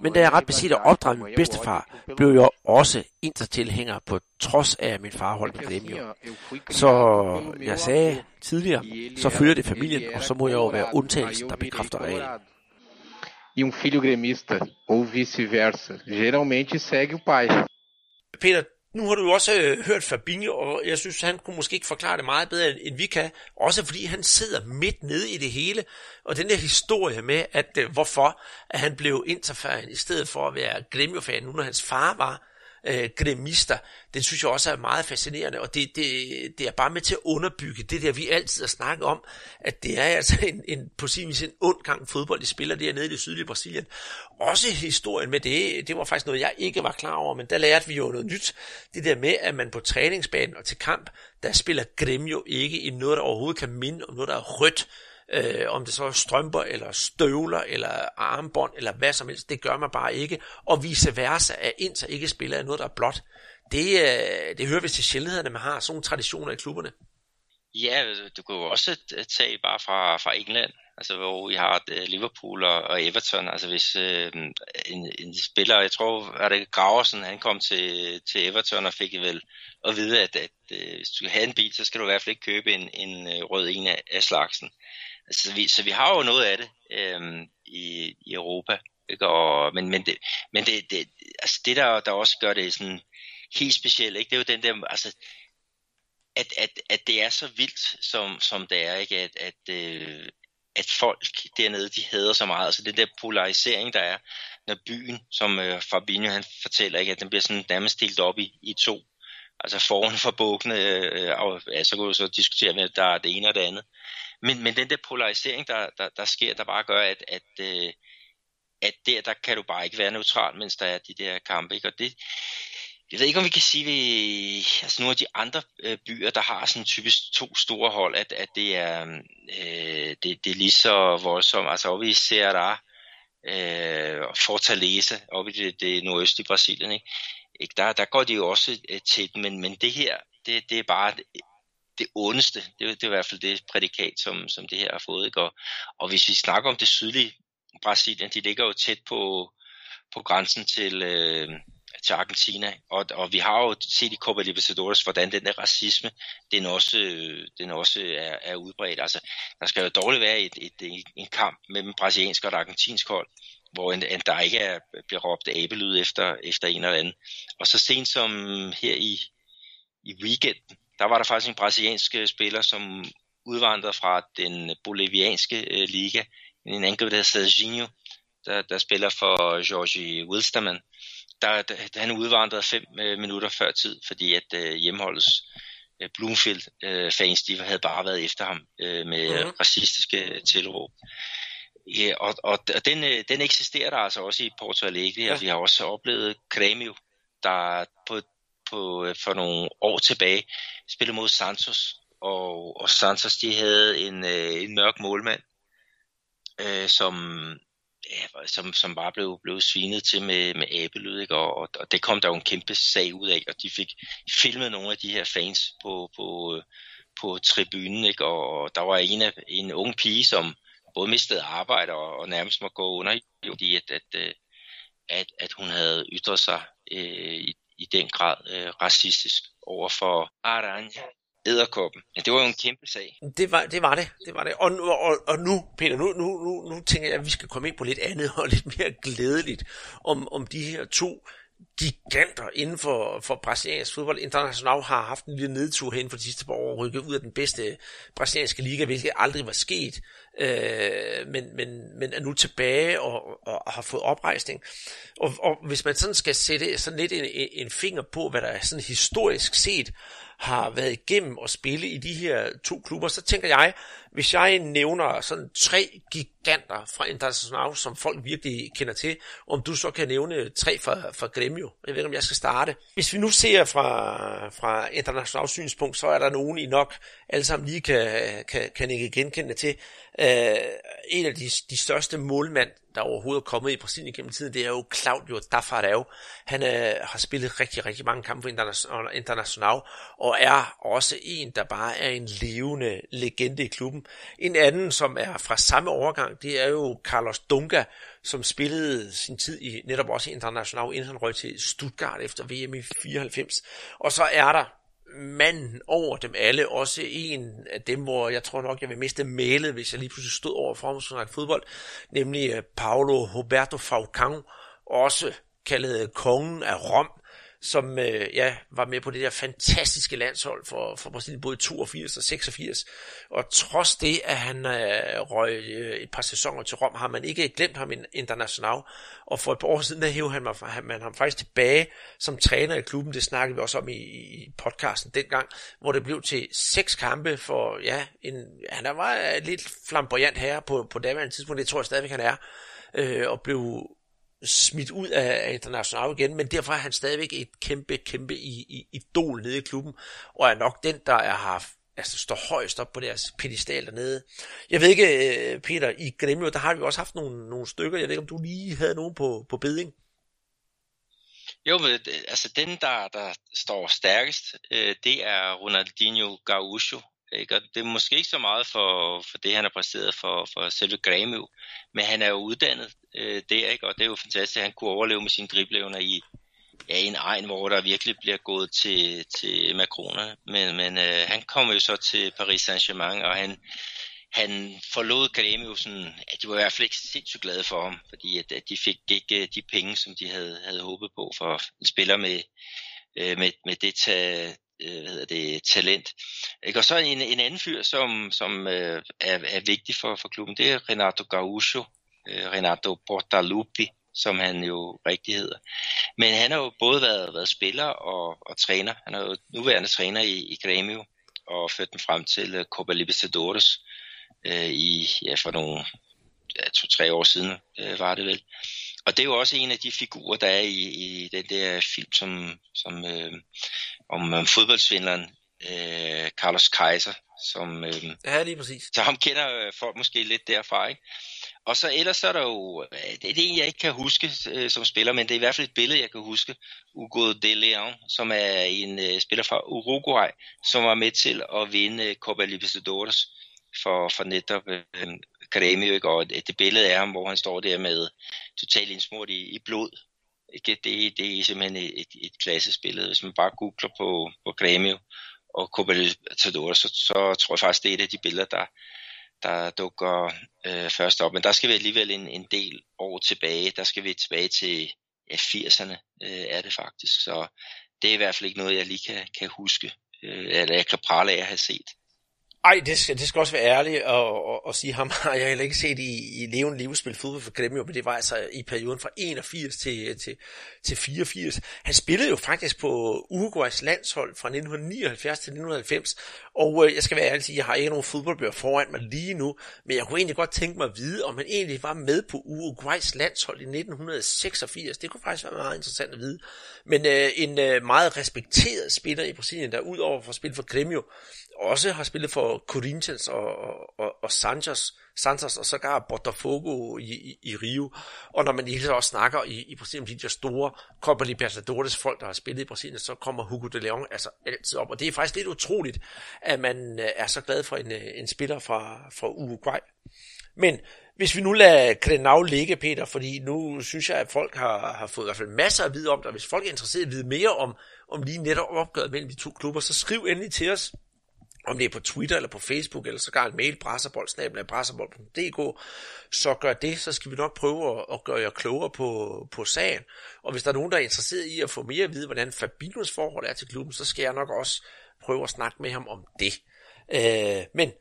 Speaker 5: men da jeg ret besidder at opdrage min bedstefar, blev jeg også intertilhænger på trods af min far holdt med Gremio. Så jeg sagde tidligere, så følger det familien, og så må jeg jo være undtagelsen, der bekræfter reglen
Speaker 6: e um filho gremista, ou vice-versa. Geralmente segue o pai.
Speaker 2: Peter, nu har du jo også øh, hørt Fabinho, og jeg synes, han kunne måske ikke forklare det meget bedre, end vi kan. Også fordi han sidder midt nede i det hele. Og den der historie med, at øh, hvorfor at han blev interfan i stedet for at være Gremio-fan, nu når hans far var, øh, gremister, den synes jeg også er meget fascinerende, og det, det, det er bare med til at underbygge det der, vi altid har snakket om, at det er altså en, en på sin vis en ond gang fodbold, de spiller dernede i det sydlige Brasilien. Også historien med det, det var faktisk noget, jeg ikke var klar over, men der lærte vi jo noget nyt. Det der med, at man på træningsbanen og til kamp, der spiller Gremio ikke i noget, der overhovedet kan minde om noget, der er rødt, øh, om det så er strømper, eller støvler, eller armbånd, eller hvad som helst, det gør man bare ikke. Og vice versa, at Inter ikke spiller af noget, der er blot. Det, øh, det hører vi til sjældenhederne, man har sådan nogle traditioner i klubberne.
Speaker 3: Ja, du kan jo også tage bare fra, fra England, altså hvor vi har øh, Liverpool og, og Everton. Altså hvis øh, en, en spiller, jeg tror, er det Graversen, han kom til, til Everton og fik vel at vide, at, at, øh, hvis du skal have en bil, så skal du i hvert fald ikke købe en, en øh, rød en af, af slagsen. Så, vi, så vi har jo noget af det øh, i, i Europa. Ikke? Og, men men, det, men det, det, altså det der, der også gør det sådan helt specielt, ikke? det er jo den der, altså, at, at, at det er så vildt, som, som det er, ikke? At, at, øh, at folk dernede, de hader så meget. Altså den der polarisering, der er, når byen, som øh, Fabinho han fortæller, ikke? at den bliver sådan nærmest delt op i, i to. Altså foran for bukkene, øh, og, ja, så kan du så diskutere, med, der er det ene og det andet. Men, men den der polarisering, der, der, der sker, der bare gør, at, at, øh, at der, der kan du bare ikke være neutral, mens der er de der kampe. Ikke? Og det, jeg ved ikke, om vi kan sige, at altså nogle af de andre øh, byer, der har sådan typisk to store hold, at, at det, er, øh, det, det er lige så voldsomt. Altså oppe i Ceará, øh, Fortaleza, oppe i det, det nordøstlige Brasilien, ikke? Ikke? Der, der går de jo også øh, til men, men det her, det, det er bare det ondeste. Det, det er i hvert fald det prædikat, som, som det her har fået. Ikke? Og, og hvis vi snakker om det sydlige Brasilien, de ligger jo tæt på, på grænsen til, øh, til Argentina, og, og vi har jo set i Copa Libertadores, hvordan den der racisme, den også, den også er, er udbredt. Altså, der skal jo dårligt være et, et, et, en kamp mellem brasiliansk og argentinsk hold, hvor en, en, der ikke er, bliver råbt abelyd efter, efter en eller anden. Og så sent som her i, i weekenden, der var der faktisk en brasiliansk øh, spiller, som udvandrede fra den bolivianske øh, liga, en angriber, der hedder Serginho, der, der spiller for Georgie Wilstermann. Der, der, han udvandrede fem øh, minutter før tid, fordi at øh, hjemmeholdets øh, Bloomfield-fans, øh, de havde bare været efter ham øh, med mm-hmm. racistiske tilråb. Ja, og, og, og den, øh, den eksisterer der altså også i Porto Alegre, ja. og vi har også oplevet Grêmio, der på, på, øh, for nogle år tilbage spillede mod Santos, og, og Santos de havde en, øh, en mørk målmand, øh, som, ja, som, som bare blev, blev svinet til med, med abelyd, ikke? Og, og, og det kom der jo en kæmpe sag ud af, og de fik filmet nogle af de her fans på, på, på tribunen, ikke? Og, og der var en, af, en ung pige, som både mistede arbejde og, og nærmest må gå under, fordi at, at, øh, at, at hun havde ytret sig øh, i, i den grad øh, racistisk over for Aranja, æderkoppen. Ja, det var jo en kæmpe sag.
Speaker 2: Det var det. Var det. det, var det. Og, og, og nu, Peter, nu, nu, nu, nu tænker jeg, at vi skal komme ind på lidt andet og lidt mere glædeligt om, om de her to giganter inden for, for brasiliansk fodbold. International har haft en lille nedtur hen for de sidste par år, rykket ud af den bedste brasilianske liga, hvilket aldrig var sket, øh, men, men, men er nu tilbage og, og, og har fået oprejsning. Og, og hvis man sådan skal sætte sådan lidt en, en finger på, hvad der er sådan historisk set har været igennem at spille i de her to klubber, så tænker jeg, hvis jeg nævner sådan tre giganter fra International, som folk virkelig kender til, om du så kan nævne tre fra, fra Gremio. Jeg ved ikke, om jeg skal starte. Hvis vi nu ser fra, fra International synspunkt, så er der nogen, I nok alle sammen lige kan, kan, kan ikke genkende til. Uh, en af de, de største målmænd, der overhovedet er kommet i Brasilien gennem tiden, det er jo Claudio Tafarel. Han øh, har spillet rigtig, rigtig mange kampe for International, og er også en, der bare er en levende legende i klubben. En anden, som er fra samme overgang, det er jo Carlos Dunga, som spillede sin tid i netop også i International, inden han røg til Stuttgart efter VM i 94. Og så er der manden over dem alle, også en af dem, hvor jeg tror nok, jeg vil miste mælet, hvis jeg lige pludselig stod over for ham fodbold, nemlig øh, Paolo Roberto Falcão, også kaldet øh, kongen af Rom, som øh, ja, var med på det der fantastiske landshold for, for Brasilien både 82 og 86. Og trods det, at han øh, røg øh, et par sæsoner til Rom, har man ikke glemt ham international. Og for et par år siden, der hævde han, han, man ham faktisk tilbage som træner i klubben. Det snakkede vi også om i, i podcasten dengang, hvor det blev til seks kampe for, ja, en, han var lidt flamboyant her på, på daværende tidspunkt. Det tror jeg stadigvæk, han er. Øh, og blev smidt ud af International igen, men derfor er han stadigvæk et kæmpe, kæmpe i, i, idol nede i klubben, og er nok den, der er haft altså står højst op på deres pedestal dernede. Jeg ved ikke, øh, Peter, i Gremio, der har vi også haft nogle, nogle stykker. Jeg ved ikke, om du lige havde nogen på, på beding?
Speaker 3: Jo, men øh, altså den, der, der står stærkest, øh, det er Ronaldinho Gaúcho, ikke? Og det er måske ikke så meget for, for det, han har præsteret for, for selve Græmø, men han er jo uddannet øh, der, ikke? og det er jo fantastisk, at han kunne overleve med sine driblevner i, ja, en egen, hvor der virkelig bliver gået til, til makronerne. Men, men øh, han kom jo så til Paris Saint-Germain, og han, han forlod Græmø sådan, at de var i hvert fald ikke sindssygt glade for ham, fordi at, at de fik ikke øh, de penge, som de havde, havde håbet på for en spiller med, øh, med, med det, øh, hvad hedder det, talent. Ikke? Og så en, en anden fyr, som, som øh, er, er vigtig for, for klubben, det er Renato Gaúcho, øh, Renato Portaluppi, som han jo rigtig hedder. Men han har jo både været, været spiller og, og træner. Han er jo nuværende træner i, i Grêmio og ført dem frem til uh, Copa Libertadores øh, i, ja, for nogle ja, to-tre år siden, øh, var det vel. Og det er jo også en af de figurer, der er i, i den der film, som, som øh, om um, fodboldsvindleren øh, Carlos Kaiser, som øh,
Speaker 2: ja, lige præcis.
Speaker 3: Så ham kender øh, folk måske lidt derfra, ikke? Og så ellers så er der jo, øh, det er det, jeg ikke kan huske øh, som spiller, men det er i hvert fald et billede, jeg kan huske. Hugo de Leon, som er en øh, spiller fra Uruguay, som var med til at vinde Copa Libertadores for, for netop øh, Grêmio, ikke? og det, det billede af ham, hvor han står der med totalt indsmurt i, i blod. Ikke? Det, det er simpelthen et, et, et klassespillede. Hvis man bare googler på, på Grêmio og Copa Libertadores, så, så tror jeg faktisk, det er et af de billeder, der, der dukker øh, først op. Men der skal vi alligevel en, en del år tilbage. Der skal vi tilbage til ja, 80'erne, øh, er det faktisk. Så det er i hvert fald ikke noget, jeg lige kan, kan huske, øh, eller jeg kan prale af at have set.
Speaker 2: Ej, det skal, det skal også være ærligt og, og, at sige, ham har jeg heller ikke set i, i levende livspil fodbold for Gremio, men det var altså i perioden fra 81 til, til, til 84. Han spillede jo faktisk på Uruguays landshold fra 1979 til 1990, og øh, jeg skal være ærlig sige, jeg har ikke nogen fodboldbøger foran mig lige nu, men jeg kunne egentlig godt tænke mig at vide, om han egentlig var med på Uruguays landshold i 1986. Det kunne faktisk være meget interessant at vide. Men øh, en øh, meget respekteret spiller i Brasilien, der udover for at spille for Gremio, også har spillet for Corinthians og, og, og Santos, Santos og sågar Botafogo i, i, i Rio. Og når man lige også snakker i, i Brasilien om de der store Copa Libertadores folk, der har spillet i Brasilien, så kommer Hugo de Leon altså altid op. Og det er faktisk lidt utroligt, at man øh, er så glad for en, øh, en spiller fra, fra Uruguay. Men hvis vi nu lader Grenau ligge, Peter, fordi nu synes jeg, at folk har, har fået i hvert fald masser at vide om det, hvis folk er interesseret i at vide mere om, om lige netop opgøret mellem de to klubber, så skriv endelig til os om det er på Twitter eller på Facebook, eller så en mail, brasserbold.dk, så gør det, så skal vi nok prøve at, at gøre jer klogere på, på sagen. Og hvis der er nogen, der er interesseret i at få mere at vide, hvordan Fabinos forhold er til klubben, så skal jeg nok også prøve at snakke med ham om det. Øh, men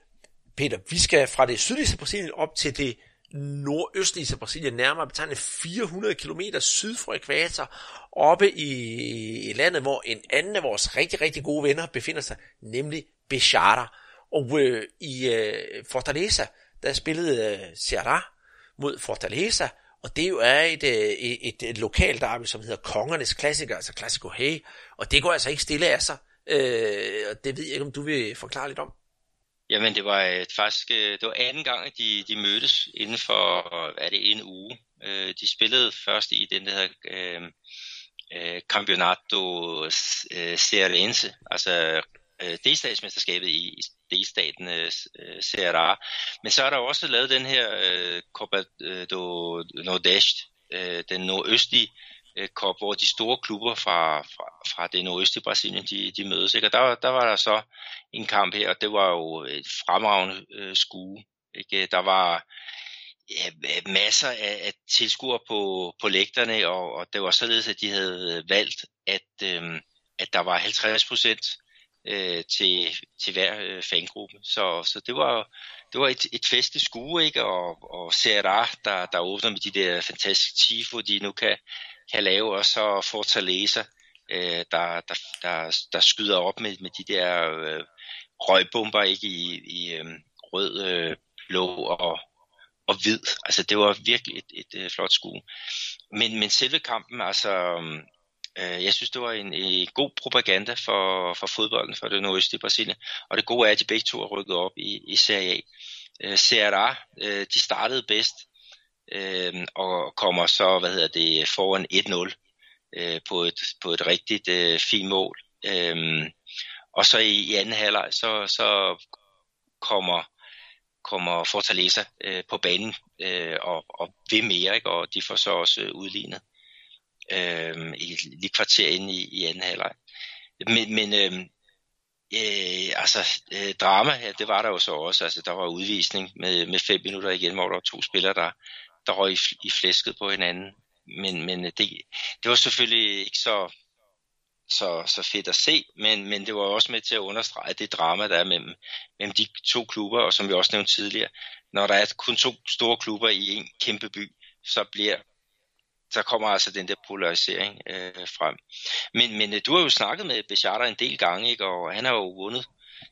Speaker 2: Peter, vi skal fra det sydligste Brasilien op til det nordøstlige Brasilien, nærmere betegnet 400 km syd for ekvator, oppe i landet, hvor en anden af vores rigtig, rigtig gode venner befinder sig, nemlig Bechara. Og øh, i øh, Fortaleza, der spillede øh, Ceará mod Fortaleza, og det jo er et, øh, et, et, et lokalt derby, som hedder Kongernes Klassiker, altså Classico Hey, og det går altså ikke stille af sig. Øh, og det ved jeg ikke, om du vil forklare lidt om.
Speaker 3: Jamen, det var øh, faktisk øh, det var anden gang, at de, de mødtes inden for, hvad er det, en uge. Øh, de spillede først i den der øh, øh, Campeonato øh, Serense, altså øh, delstatsmesterskabet i, delstaten øh, Ceará. Øh, Men så er der også lavet den her øh, Copa do Nordeste, øh, den nordøstlige øh, kop, hvor de store klubber fra, fra, fra det nordøstlige Brasilien, de, de mødes. Ikke? Og der, der var der så en kamp her, og det var jo et fremragende øh, skue. Ikke? Der var ja, masser af, af tilskuere på, på lægterne, og, og det var således, at de havde valgt, at, øh, at der var 50 procent øh, til, til hver øh, fangruppe. Så, så det var, det var et, et festligt skue, ikke? Og, og CRA, der, der åbner med de der fantastiske tifo, de nu kan, kan lave, og så Fortaleza, øh, der, der, der, der skyder op med, med de der øh, røgbomber ikke i, i øh, rød, øh, blå og, og hvid. Altså det var virkelig et, et, et flot skue. Men, men selve kampen, altså Øh, Øh, jeg synes, det var en, en god propaganda for, for fodbolden for det nordøstlige Brasilien. Og det gode er, at de begge to er rykket op i, i Serie A. Øh, Serie A, øh, de startede bedst øh, og kommer så, hvad hedder det, foran 1-0 øh, på, et, på et rigtigt øh, fint mål. Øh, og så i, i anden halvleg, så, så kommer kommer Fortaleza øh, på banen øh, og, og vil mere, ikke? og de får så også øh, udlignet øh, i lige kvarter inde i, i anden halvleg. Men, men øh, øh, altså øh, drama ja, det var der jo så også. Altså der var udvisning med, med fem minutter igen, hvor der var to spillere, der, der røg i, i flæsket på hinanden. Men, men øh, det, det var selvfølgelig ikke så, så, så fedt at se, men, men det var også med til at understrege det drama, der er mellem, mellem de to klubber, og som vi også nævnte tidligere, når der er kun to store klubber i en kæmpe by, så bliver der kommer altså den der polarisering øh, frem. Men, men øh, du har jo snakket med Bechata en del gange, ikke? og han har jo vundet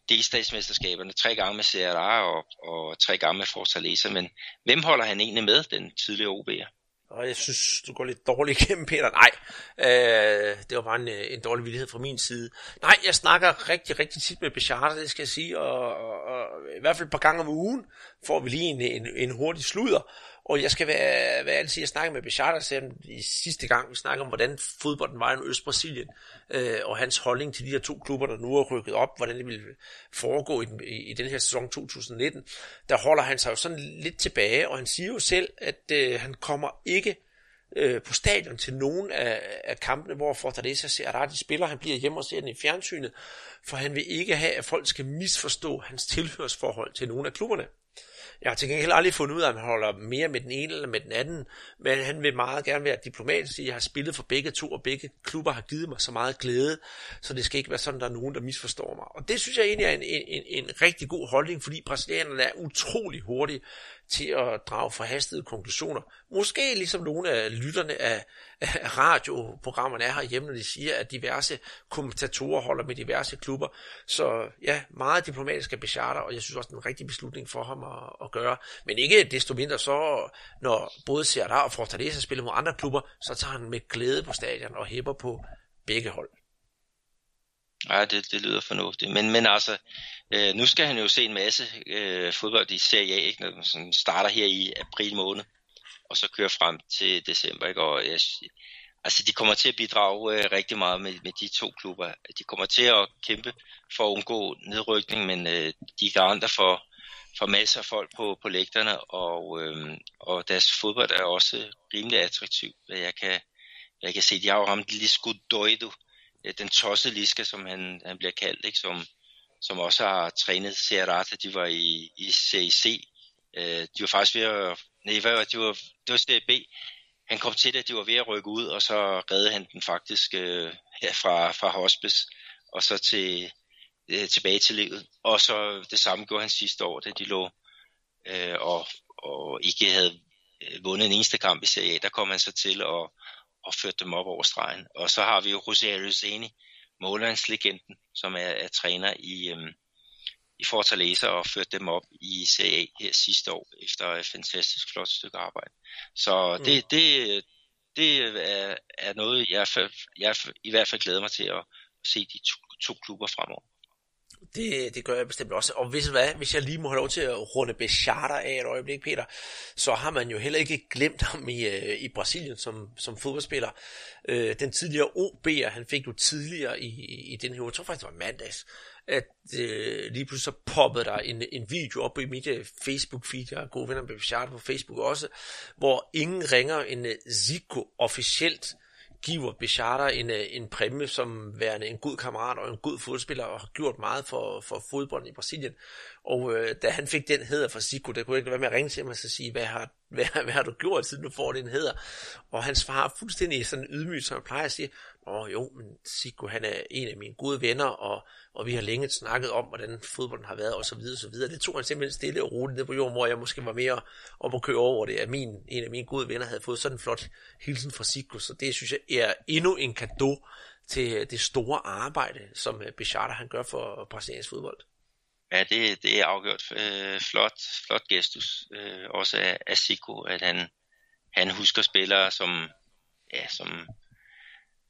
Speaker 3: delstatsmesterskaberne tre gange med CRA og, og tre gange med Fortaleza, men hvem holder han egentlig med, den tidligere OB'er?
Speaker 2: Og jeg synes, du går lidt dårligt igennem, Peter. Nej, øh, det var bare en, øh, en dårlig villighed fra min side. Nej, jeg snakker rigtig, rigtig tit med Bechata, det skal jeg sige, og, og, og i hvert fald et par gange om ugen får vi lige en, en, en hurtig sludder. Og jeg skal være, hvad ærlig sige, jeg snakkede med Bechata i sidste gang, vi snakkede om, hvordan fodbolden var i Øst-Brasilien, øh, og hans holdning til de her to klubber, der nu er rykket op, hvordan det ville foregå i, den, i, i den her sæson 2019. Der holder han sig jo sådan lidt tilbage, og han siger jo selv, at øh, han kommer ikke øh, på stadion til nogen af, af kampene, hvor Fortaleza ser, at de spiller. Han bliver hjemme og ser den i fjernsynet, for han vil ikke have, at folk skal misforstå hans tilhørsforhold til nogen af klubberne. Jeg har til gengæld aldrig fundet ud af, om han holder mere med den ene eller med den anden, men han vil meget gerne være diplomatisk. Jeg har spillet for begge to, og begge klubber har givet mig så meget glæde, så det skal ikke være sådan, at der er nogen, der misforstår mig. Og det synes jeg egentlig er en, en, en, en rigtig god holdning, fordi brasilianerne er utrolig hurtige til at drage forhastede konklusioner. Måske ligesom nogle af lytterne af, af radioprogrammerne er herhjemme, når de siger, at diverse kommentatorer holder med diverse klubber. Så ja, meget diplomatisk af Bechata, og jeg synes også, det er en rigtig beslutning for ham at, at gøre. Men ikke desto mindre så, når både Serra og Fortaleza spiller mod andre klubber, så tager han med glæde på stadion og hæpper på begge hold.
Speaker 3: Ja, det, det lyder fornuftigt. Men, men altså, øh, nu skal han jo se en masse øh, fodbold i Serie A, ikke? Når sådan starter her i april måned, og så kører frem til december. Ikke? Og jeg, altså, de kommer til at bidrage øh, rigtig meget med, med de to klubber. De kommer til at kæmpe for at undgå nedrykning, men øh, de er garanter for, for masser af folk på, på lægterne, og, øh, og deres fodbold er også rimelig attraktiv. Jeg kan, jeg kan se, de har jo ramt lige skudt døjdu, Øh, den tosse Liska, som han, han bliver kaldt, ikke? Som, som også har trænet Serrata, de var i, i CIC. Øh, de var faktisk ved at, nej, hvad var, de var, det var CB. Han kom til det, at de var ved at rykke ud, og så redde han den faktisk øh, her fra, fra hospice, og så til, øh, tilbage til livet. Og så det samme gjorde han sidste år, da de lå øh, og, og ikke havde øh, vundet en eneste kamp i Serie A. Der kom han så til at, og ført dem op over stregen. Og så har vi jo José Roseni, målmandslegenden, som er, er træner i, øhm, i Fortaleza og ført dem op i CA her sidste år efter et fantastisk flot stykke arbejde. Så det, mm. det, det er, er noget, jeg, jeg i hvert fald glæder mig til at se de to, to klubber fremover.
Speaker 2: Det, det gør jeg bestemt også. Og hvis, hvad, hvis jeg lige må have lov til at runde Bechata af et øjeblik, Peter, så har man jo heller ikke glemt ham i, øh, i Brasilien som, som fodboldspiller. Øh, den tidligere OB'er, han fik jo tidligere i, i den her jeg tror faktisk det var mandags, at øh, lige pludselig så poppede der en, en video op i mit uh, Facebook-feed, jeg har gode venner med Bechata på Facebook også, hvor ingen ringer en uh, øh, Zico officielt giver Bechata en, øh, en præmie som værende en god kammerat og en god fodspiller og har gjort meget for, for fodbolden i Brasilien. Og øh, da han fik den hedder fra Zico, der kunne jeg ikke være med at ringe til ham og sige, hvad har, hvad, hvad har du gjort, siden du får den hedder? Og han svarer fuldstændig sådan ydmygt, som han plejer at sige, Åh jo, men Siko han er en af mine gode venner, og, og vi har længe snakket om, hvordan fodbolden har været, og så videre, og så videre. Det tog han simpelthen stille og roligt ned på jorden, hvor jeg måske var mere om at køre over det, at min, en af mine gode venner havde fået sådan en flot hilsen fra Siko, så det synes jeg er endnu en gave til øh, det store arbejde, som øh, Bechata han gør for øh, brasiliansk fodbold.
Speaker 3: Ja, det, det er afgjort øh, flot, flot gestus, øh, også af, af Zico, at han, han husker spillere, som, ja, som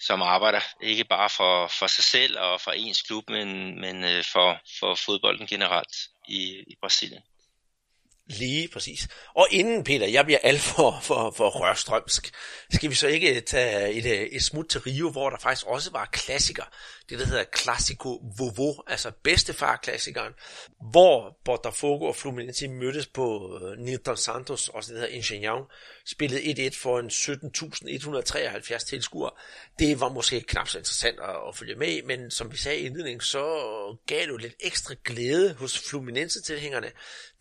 Speaker 3: som arbejder ikke bare for, for sig selv og for ens klub, men, men øh, for, for fodbolden generelt i, i Brasilien.
Speaker 2: Lige præcis. Og inden, Peter, jeg bliver alt for, for, for rørstrømsk, skal vi så ikke tage et, øh, et smut til Rio, hvor der faktisk også var klassiker. Det, der hedder Classico Vovo, altså bedstefar-klassikeren, hvor Botafogo og Fluminense mødtes på øh, Nilton Santos, også det hedder Ingenieur, spillede 1-1 for en 17.173 tilskuere. Det var måske knap så interessant at, at følge med men som vi sagde i indledningen, så gav det jo lidt ekstra glæde hos Fluminense-tilhængerne,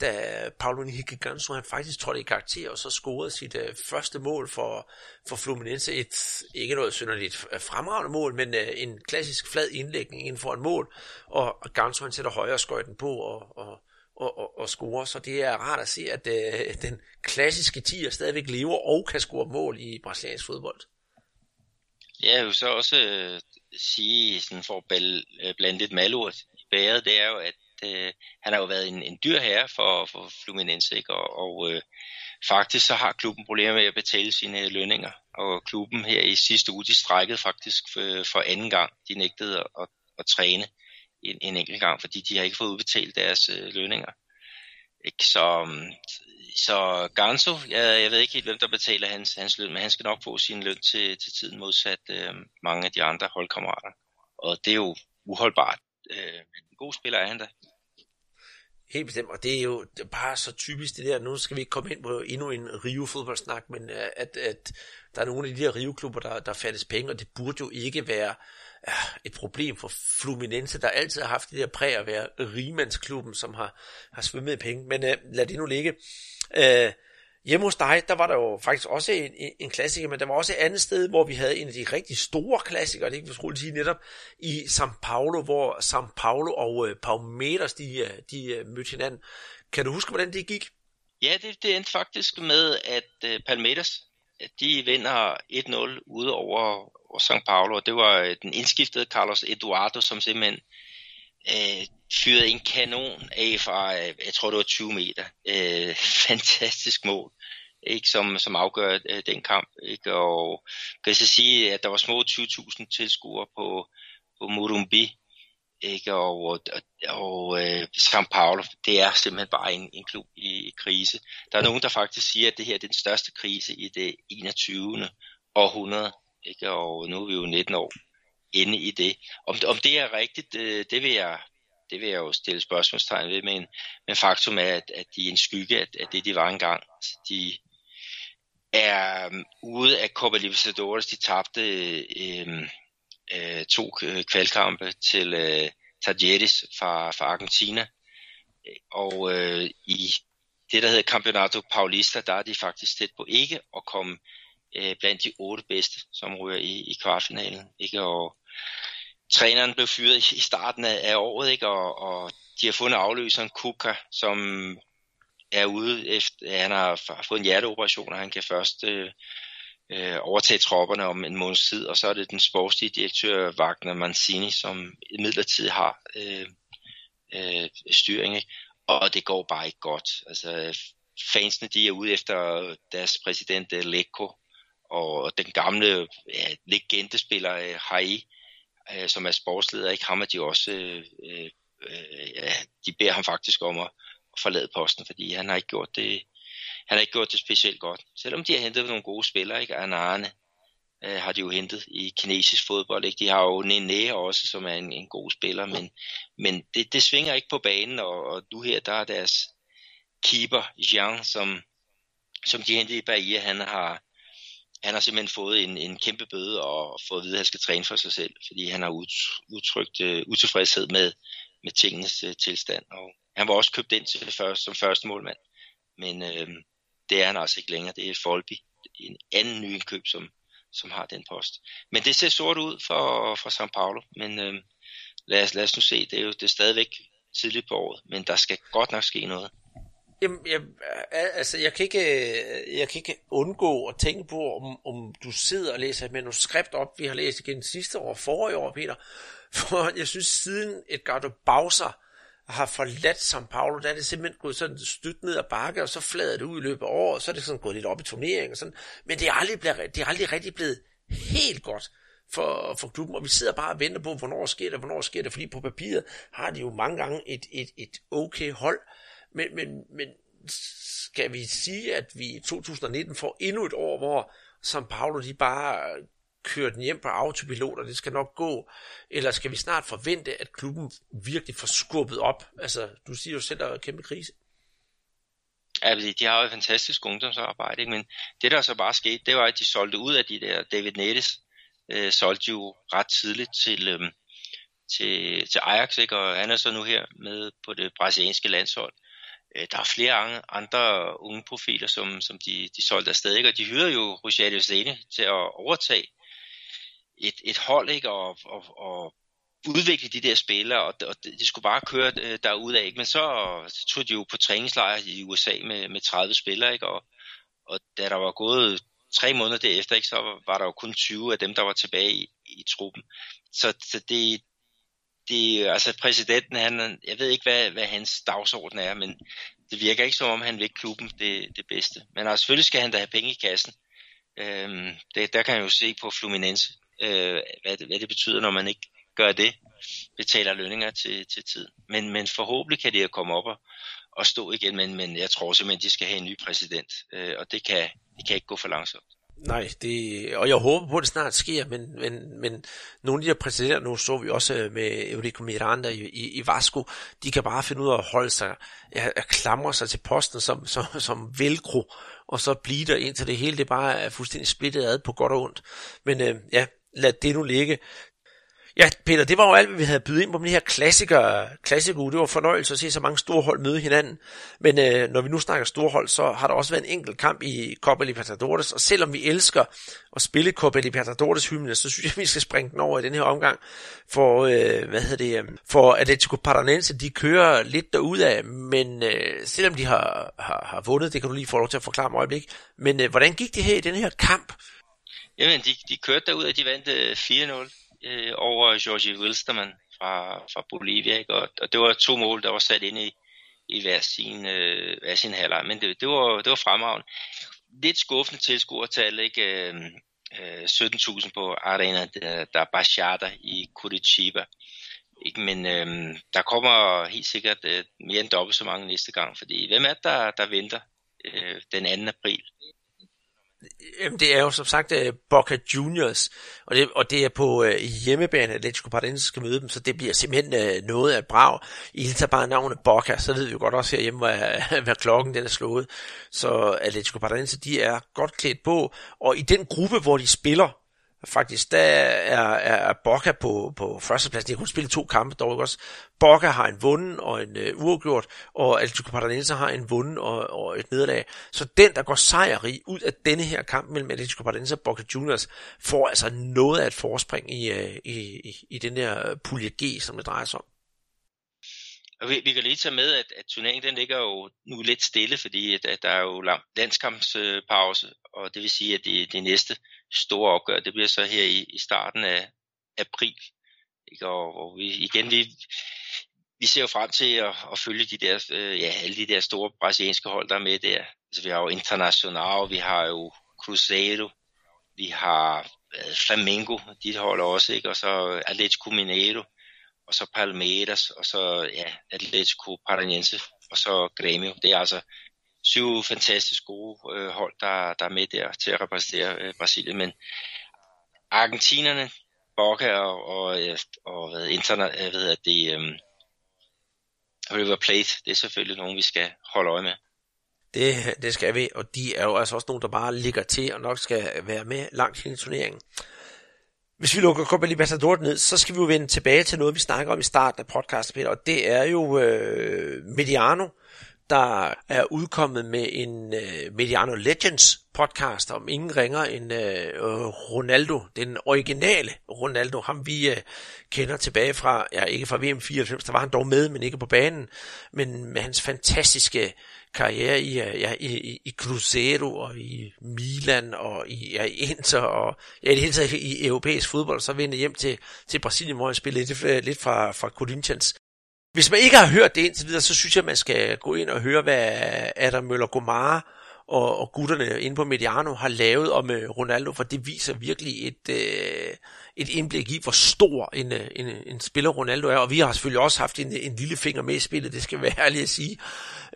Speaker 2: da Paolo Nihikiganso han faktisk trådte i karakter og så scorede sit uh, første mål for, for Fluminense. Et, ikke noget synderligt fremragende mål, men uh, en klassisk flad indlægning inden for en mål, og Ganso han sætter højre skøjten på og, og, og, og, og score, så det er rart at se, at øh, den klassiske tiger stadigvæk lever og kan score mål i brasiliansk fodbold.
Speaker 3: Ja, jeg vil så også øh, sige, sådan for at øh, blande lidt malurt i bæret, det er jo, at øh, han har jo været en, en dyr herre for, for Fluminense, ikke? og, og øh, faktisk så har klubben problemer med at betale sine lønninger, og klubben her i sidste uge, de strækkede faktisk for, for anden gang. De nægtede at, at, at træne en, en enkelt gang, fordi de har ikke fået udbetalt deres øh, lønninger. Ikke? Så, mm, så Ganso, jeg, jeg ved ikke helt, hvem der betaler hans, hans løn, men han skal nok få sin løn til, til tiden modsat øh, mange af de andre holdkammerater. Og det er jo uholdbart. Øh, en god spiller er han da.
Speaker 2: Helt bestemt, og det er jo det bare så typisk det der, nu skal vi ikke komme ind på endnu en Rio-fodboldsnak, men øh, at, at der er nogle af de der Rio-klubber, der, der fattes penge, og det burde jo ikke være øh, et problem for Fluminense, der altid har haft det der præg at være rimandsklubben, som har, har svømmet penge. Men uh, lad det nu ligge. Uh, hjemme hos dig, der var der jo faktisk også en, en, en klassiker, men der var også et andet sted, hvor vi havde en af de rigtig store klassikere, det kan vi skulle sige netop, i São Paulo, hvor São Paulo og uh, Palmeiras, de, øh, de uh, mødte hinanden. Kan du huske, hvordan det gik?
Speaker 3: Ja, det, det endte faktisk med, at uh, Palmeiras, de vinder 1-0 ude over og São Paulo, og det var øh, den indskiftede Carlos Eduardo, som simpelthen øh, fyrede en kanon af fra, øh, jeg tror det var 20 meter. Øh, fantastisk mål, ikke, som, som afgør øh, den kamp. Ikke? Og kan jeg så sige, at der var små 20.000 tilskuere på, på Morumbi, ikke? og, og, og øh, São Paulo, det er simpelthen bare en, en klub i, i krise. Der er nogen, der faktisk siger, at det her er den største krise i det 21. århundrede ikke? og nu er vi jo 19 år inde i det. Om, om det er rigtigt, det, øh, det vil jeg det vil jeg jo stille spørgsmålstegn ved, men, men faktum er, at, at de er en skygge af, af det, de var engang. De er um, ude af Copa Libertadores, de tabte øh, øh, to øh, kvalkampe til øh, Tajeris fra, fra Argentina, og øh, i det, der hedder Campeonato Paulista, der er de faktisk tæt på ikke at komme øh, blandt de otte bedste, som ryger i, i kvartfinalen. Ikke? Og træneren blev fyret i starten af, af året, ikke? Og, og de har fundet afløseren Kuka, som er ude efter, han har fået en hjerteoperation, og han kan først øh, øh, overtage tropperne om en måneds tid, og så er det den sportslige direktør Wagner Mancini, som midlertidigt har øh, øh, styring, ikke? og det går bare ikke godt. Altså, fansene de er ude efter deres præsident Lecco, og den gamle ja, legendespiller øh, Hai, øh, som er sportsleder, ikke ham at de også, øh, øh, ja, de beder ham faktisk om at, at forlade posten, fordi han har ikke gjort det, han har ikke gjort det specielt godt. Selvom de har hentet nogle gode spillere, ikke? Anane øh, har de jo hentet i kinesisk fodbold, ikke? De har jo Nene også, som er en, en god spiller, men, men det, det svinger ikke på banen, og, og nu her, der er deres keeper, Jean, som, som de hentede i Bahia, han har, han har simpelthen fået en, en kæmpe bøde og fået at vide, at han skal træne for sig selv, fordi han har udtrykt uh, utilfredshed med, med tingenes uh, tilstand. Og han var også købt ind til det første, som første målmand, men uh, det er han altså ikke længere. Det er Folby, en anden ny indkøb, som, som har den post. Men det ser sort ud for, for São Paulo, men uh, lad, os, lad os nu se, det er jo det er stadigvæk tidligt på året, men der skal godt nok ske noget.
Speaker 2: Jamen, jeg, altså, jeg, kan ikke, øh, jeg kan ikke undgå at tænke på, om, om du sidder og læser et manuskript op, vi har læst igen sidste år, forrige år, Peter. For jeg synes, siden Edgardo Bowser har forladt São Paulo, der er det simpelthen gået sådan stødt ned ad bakke, og så flader det ud i løbet af året, og så er det sådan gået lidt op i turneringen og sådan. Men det er aldrig, blevet, det er aldrig rigtig blevet helt godt for, for klubben, og vi sidder bare og venter på, hvornår sker det, hvornår sker det, fordi på papiret har de jo mange gange et, et, et okay hold, men, men, men skal vi sige, at vi i 2019 får endnu et år, hvor São Paulo de bare øh, kører den hjem på autopilot, og det skal nok gå, eller skal vi snart forvente, at klubben virkelig får skubbet op? Altså, du siger jo selv, at der er kæmpe krise.
Speaker 3: Ja, altså, de har jo et fantastisk ungdomsarbejde, ikke? men det der så bare skete, det var, at de solgte ud af de der, David Nettes øh, solgte jo ret tidligt til, øh, til, til Ajax, ikke? og han er så nu her med på det brasilianske landshold. Øh, der er flere andre unge profiler, som, som de, de solgte afsted, ikke? og de hyrede jo Rogerio Zene til at overtage et, et hold, ikke? Og, og, og udvikle de der spillere, og, og de skulle bare køre øh, derudad, ikke? men så, så tog de jo på træningslejr i USA med, med 30 spillere, ikke? Og, og da der var gået tre måneder derefter, ikke, så var der jo kun 20 af dem, der var tilbage i, i truppen. Så, så det, det, altså præsidenten, han, jeg ved ikke, hvad, hvad hans dagsorden er, men det virker ikke som om, han vil klubben det, det bedste. Men altså, selvfølgelig skal han da have penge i kassen. Øhm, det, der kan jeg jo se på Fluminense, øh, hvad, det, hvad det betyder, når man ikke gør det, betaler lønninger til, til tid. Men, men forhåbentlig kan de komme op og, og stå igen, men, men jeg tror simpelthen, de skal have en ny præsident, øh, og det kan, det kan ikke gå for langsomt.
Speaker 2: Nej, det, og jeg håber på, at det snart sker, men, men, men nogle af de her præsidenter, nu så vi også øh, med Eurico Miranda i, i, i Vasco, de kan bare finde ud af at holde sig, at, at klamre sig til posten som, som, som velcro, og så blive der indtil det hele det bare er fuldstændig splittet ad på godt og ondt. Men øh, ja, lad det nu ligge. Ja, Peter, det var jo alt, hvad vi havde bydet ind på med de her klassikere, klassikere Det var fornøjelse at se så mange store hold møde hinanden. Men øh, når vi nu snakker store hold, så har der også været en enkelt kamp i Copa Libertadores. Og selvom vi elsker at spille Copa Libertadores hymne, så synes jeg, vi skal springe den over i den her omgang. For, øh, hvad hedder det, øh, for Atletico Paranense, de kører lidt derudad, men øh, selvom de har, har, har vundet, det kan du lige få lov til at forklare mig øjeblik. Men øh, hvordan gik det her i den her kamp?
Speaker 3: Jamen, de, de kørte derud, og de vandt øh, 4-0 øh, over Georgie Wilstermann fra, fra Bolivia. Ikke? Og, og det var to mål, der var sat ind i, i hver sin, øh, hver sin halvleg. Men det, det, var, det var fremragende. Lidt skuffende tilskuertal, ikke? Øhm, øh, øh, 17.000 på Arena der, Bachata i Curitiba. Ikke? Men øh, der kommer helt sikkert øh, mere end dobbelt så mange næste gang, fordi hvem er det, der, der venter øh, den 2. april?
Speaker 2: Jamen, det er jo som sagt uh, Boca Juniors, og det, og det er på uh, hjemmebane, at Atletico Paranaense skal møde dem, så det bliver simpelthen uh, noget af brag. I hilser bare navnet Boca, så ved vi jo godt også herhjemme, hvad, hvad klokken den er slået. Så Atletico Paranaense, de er godt klædt på, og i den gruppe, hvor de spiller, Faktisk, der er, er Boca på, på førstepladsen. De har kun spillet to kampe dog også. Boca har en vunden og en uh, uafgjort, og Atletico Paranaense har en vunden og, og et nederlag. Så den, der går sejrig ud af denne her kamp mellem Atletico Paranaense og Boca Juniors, får altså noget af et forspring i, uh, i, i, i den der øh, pulje G, som det drejer sig om.
Speaker 3: Og vi, vi kan lige tage med, at, at turneringen den ligger jo nu lidt stille, fordi at, at der er jo lang landskampspause, og det vil sige, at det, det næste store opgør, det bliver så her i, i starten af april. Ikke? Og, og vi, igen, vi, vi ser jo frem til at, at følge de der, øh, ja, alle de der store brasilianske hold, der er med der. Altså, vi har jo Internacional, vi har jo Cruzeiro, vi har øh, Flamengo, de holder også, ikke? og så Atletico Mineiro, og så Palmeiras, og så ja, Atletico Paranaense, og så Grêmio. Det er altså syv fantastisk gode øh, hold, der, der er med der til at repræsentere øh, Brasilien. Men argentinerne, Boca og, og, øh, og hvad, internet, jeg ved, at det, øh, River Plate, det er selvfølgelig nogen, vi skal holde øje med.
Speaker 2: Det, det skal vi, og de er jo altså også nogen, der bare ligger til og nok skal være med langt hen i turneringen. Hvis vi lukker Copa Libertadores ned, så skal vi jo vende tilbage til noget, vi snakker om i starten af podcasten, Peter, og det er jo øh, Mediano, der er udkommet med en øh, Mediano Legends podcast om ingen ringer end øh, Ronaldo, den originale Ronaldo, ham vi øh, kender tilbage fra, ja ikke fra VM 94, der var han dog med, men ikke på banen, men med hans fantastiske karriere i, øh, ja, i, i Cruzeiro og i Milan og i, ja, i Inter og ja, i det hele taget i europæisk fodbold, så vendte hjem til, til Brasilien, hvor han spillede lidt, øh, lidt fra, fra Corinthians. Hvis man ikke har hørt det indtil videre, så synes jeg, man skal gå ind og høre, hvad Adam Møller Gomara og, og gutterne inde på Mediano har lavet om øh, Ronaldo, for det viser virkelig et, Øh, et indblik i, hvor stor en, øh, en, øh, en spiller Ronaldo er, og vi har selvfølgelig også haft en, en lille finger med i spillet, det skal være ærligt at sige.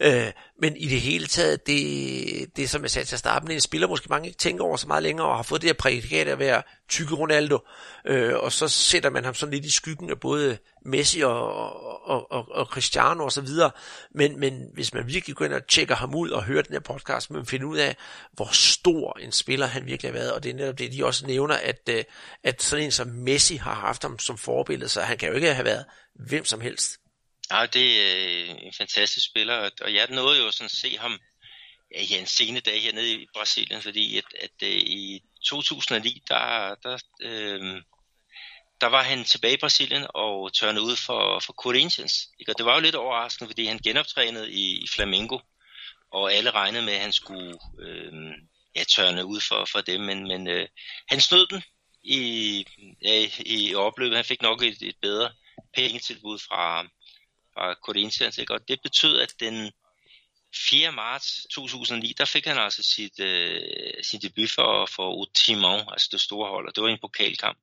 Speaker 2: Øh, men i det hele taget, det, det som jeg sagde til at starte med, en spiller måske mange ikke tænker over så meget længere, og har fået det her prædikat at være tykke Ronaldo, øh, og så sætter man ham sådan lidt i skyggen af både Messi og, og, og, og Cristiano og så videre. Men, men hvis man virkelig går ind og tjekker ham ud og hører den her podcast, man finder ud af, hvor stor en spiller han virkelig har været. Og det er netop det, de også nævner, at, øh, at sådan en som Messi har haft ham som forbillede, så han kan jo ikke have været hvem som helst.
Speaker 3: Ja, det er øh, en fantastisk spiller, og jeg nåede jo sådan at se ham ja, en sene dag hernede i Brasilien, fordi at, at, det, i 2009, der, der øh, der var han tilbage i Brasilien og tørnede ud for, for Corinthians. Ikke? Og det var jo lidt overraskende, fordi han genoptrænede i, i Flamengo, og alle regnede med, at han skulle øh, ja, tørne ud for, for dem, men, men øh, han snød den i, ja, i opløbet. Han fik nok et, et bedre pengetilbud fra, fra Corinthians, ikke? og det betød, at den 4. marts 2009, der fik han altså sit, øh, sin debut for, for Utimon, altså det store hold, og det var en pokalkamp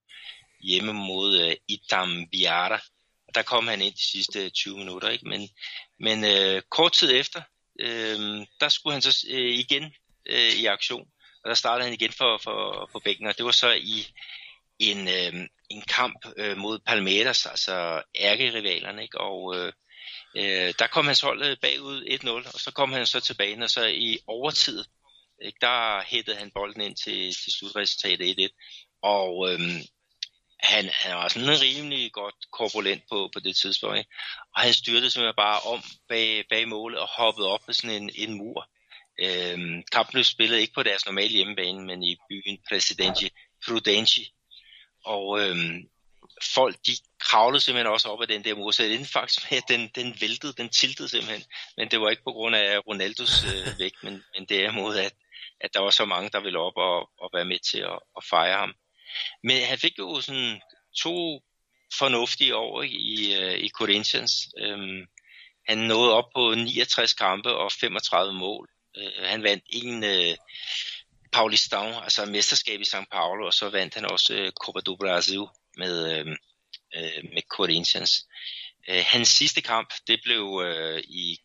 Speaker 3: hjemme mod øh, uh, Itambiara. Og der kom han ind de sidste øh, 20 minutter. Ikke? Men, men uh, kort tid efter, uh, der skulle han så uh, igen uh, i aktion og der startede han igen for, for, på bænken, og det var så i en, øh, en kamp øh, mod Palmeiras, altså ærkerivalerne, ikke? og øh, øh, der kom hans hold øh, bagud 1-0, og så kom han så tilbage, og så i overtid, ikke? der hættede han bolden ind til, til slutresultatet 1-1, og øh, han, han var sådan rimelig godt korpulent på, på det tidspunkt, ikke? og han styrte simpelthen bare om bag, bag målet og hoppede op på sådan en, en mur. Øhm, kampen blev spillet ikke på deres normale hjemmebane, men i byen Presidente Prudenti. Og øhm, folk, de kravlede simpelthen også op ad den der det endte faktisk med, at den, den væltede, den tiltede simpelthen. Men det var ikke på grund af Ronaldos øh, vægt, men, men derimod, at, at der var så mange, der ville op og, og være med til at, at fejre ham. Men han fik jo sådan to fornuftige år i, uh, i Corinthians. Um, han nåede op på 69 kampe og 35 mål. Øh, han vandt en øh, Paulistão, altså mesterskab i São Paulo, og så vandt han også øh, Copa do Brasil med, øh, øh med Corinthians. Øh, hans sidste kamp, det blev øh, i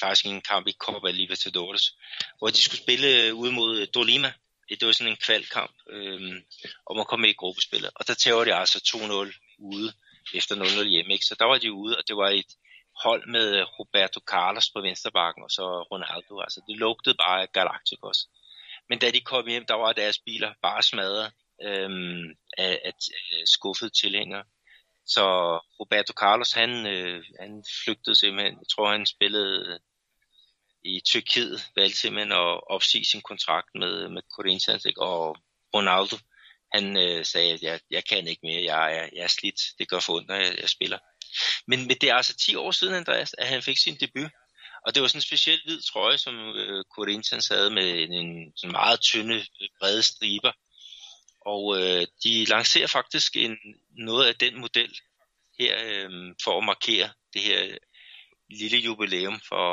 Speaker 3: faktisk en kamp i Copa Libertadores, hvor de skulle spille øh, ud mod Dolima, det var sådan en kvalkamp øh, om at komme med i gruppespillet. Og der tæver de altså 2-0 ude efter 0-0 hjemme. Ikke? Så der var de ude, og det var et hold med Roberto Carlos på venstrebakken, og så Ronaldo. Altså det lugtede bare af Galacticos. Men da de kom hjem, der var deres biler bare smadret øhm, af, af, af skuffede tilhængere. Så Roberto Carlos, han, øh, han flygtede simpelthen. Jeg tror, han spillede i Tyrkiet valgte simpelthen at opsige sin kontrakt med, med Corinthians, ikke? og Ronaldo, han øh, sagde, at jeg, jeg kan ikke mere, jeg er, jeg er slidt, det gør for ondt, når jeg, jeg spiller. Men, men det er altså 10 år siden, Andreas, at han fik sin debut, og det var sådan en speciel hvid trøje, som øh, Corinthians havde med en, en sådan meget tynde, øh, brede striber. Og øh, de lancerer faktisk en, noget af den model her øh, for at markere det her øh, lille jubilæum for,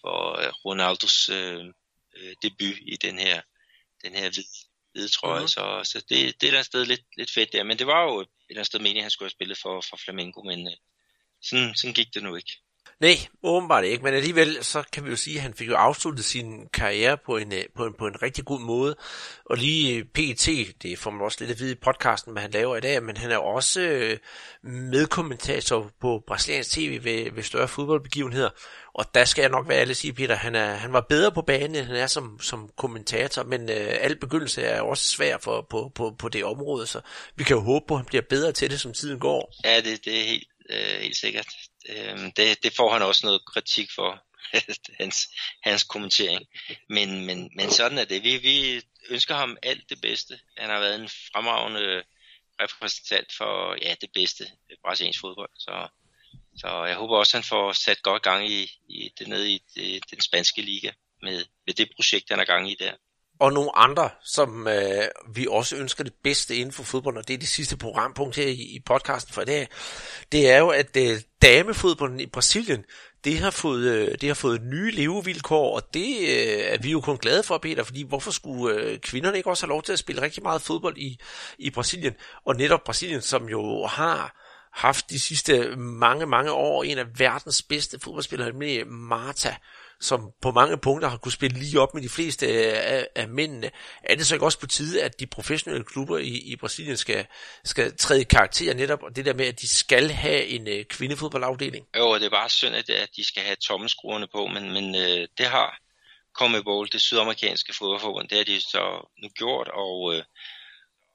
Speaker 3: for øh, Ronaldos øh, debut i den her, den her hvide, hvide trøje. Mm-hmm. Så, så det, det er der sted lidt, lidt fedt der. Men det var jo et eller andet sted meningen, at han skulle have spillet for, for Flamengo, men øh, sådan, sådan gik det nu ikke.
Speaker 2: Nej, åbenbart ikke, men alligevel så kan vi jo sige, at han fik jo afsluttet sin karriere på en, øh, på en, på en rigtig god måde. Og lige øh, PET, det får man også lidt at vide i podcasten, hvad han laver i dag, men han er også øh, medkommentator på brasiliansk tv ved, ved større fodboldbegivenheder. Og der skal jeg nok være alle sige, Peter, han, er, han var bedre på banen, end han er som, som kommentator, men øh, al begyndelse er også svær for, på, på, på det område, så vi kan jo håbe på, at han bliver bedre til det, som tiden går.
Speaker 3: Ja, det, det er helt, øh, helt sikkert. Øh, det, det får han også noget kritik for, hans, hans kommentering. Men, men, men sådan er det. Vi, vi ønsker ham alt det bedste. Han har været en fremragende repræsentant for ja, det bedste brasiliansk fodbold. Så, så jeg håber også, at han får sat godt gang i, i det nede i det, den spanske liga med, med det projekt, han er gang i der
Speaker 2: og nogle andre, som øh, vi også ønsker det bedste inden for fodbold, og det er det sidste programpunkt her i, i podcasten for i dag, det er jo, at øh, damefodbolden i Brasilien, det har fået, øh, det har fået nye levevilkår, og det øh, er vi jo kun glade for, Peter, fordi hvorfor skulle øh, kvinderne ikke også have lov til at spille rigtig meget fodbold i, i Brasilien? Og netop Brasilien, som jo har haft de sidste mange, mange år en af verdens bedste fodboldspillere, nemlig Marta, som på mange punkter har kunne spille lige op med de fleste øh, af, af mændene. Er det så ikke også på tide, at de professionelle klubber i, i Brasilien skal, skal træde karakter netop, og det der med, at de skal have en øh, kvindefodboldafdeling?
Speaker 3: Jo, det er bare synd, at, at de skal have tommeskruerne på, men, men øh, det har CONMEBOL, det sydamerikanske fodboldforbund, det har de så nu gjort, og, øh,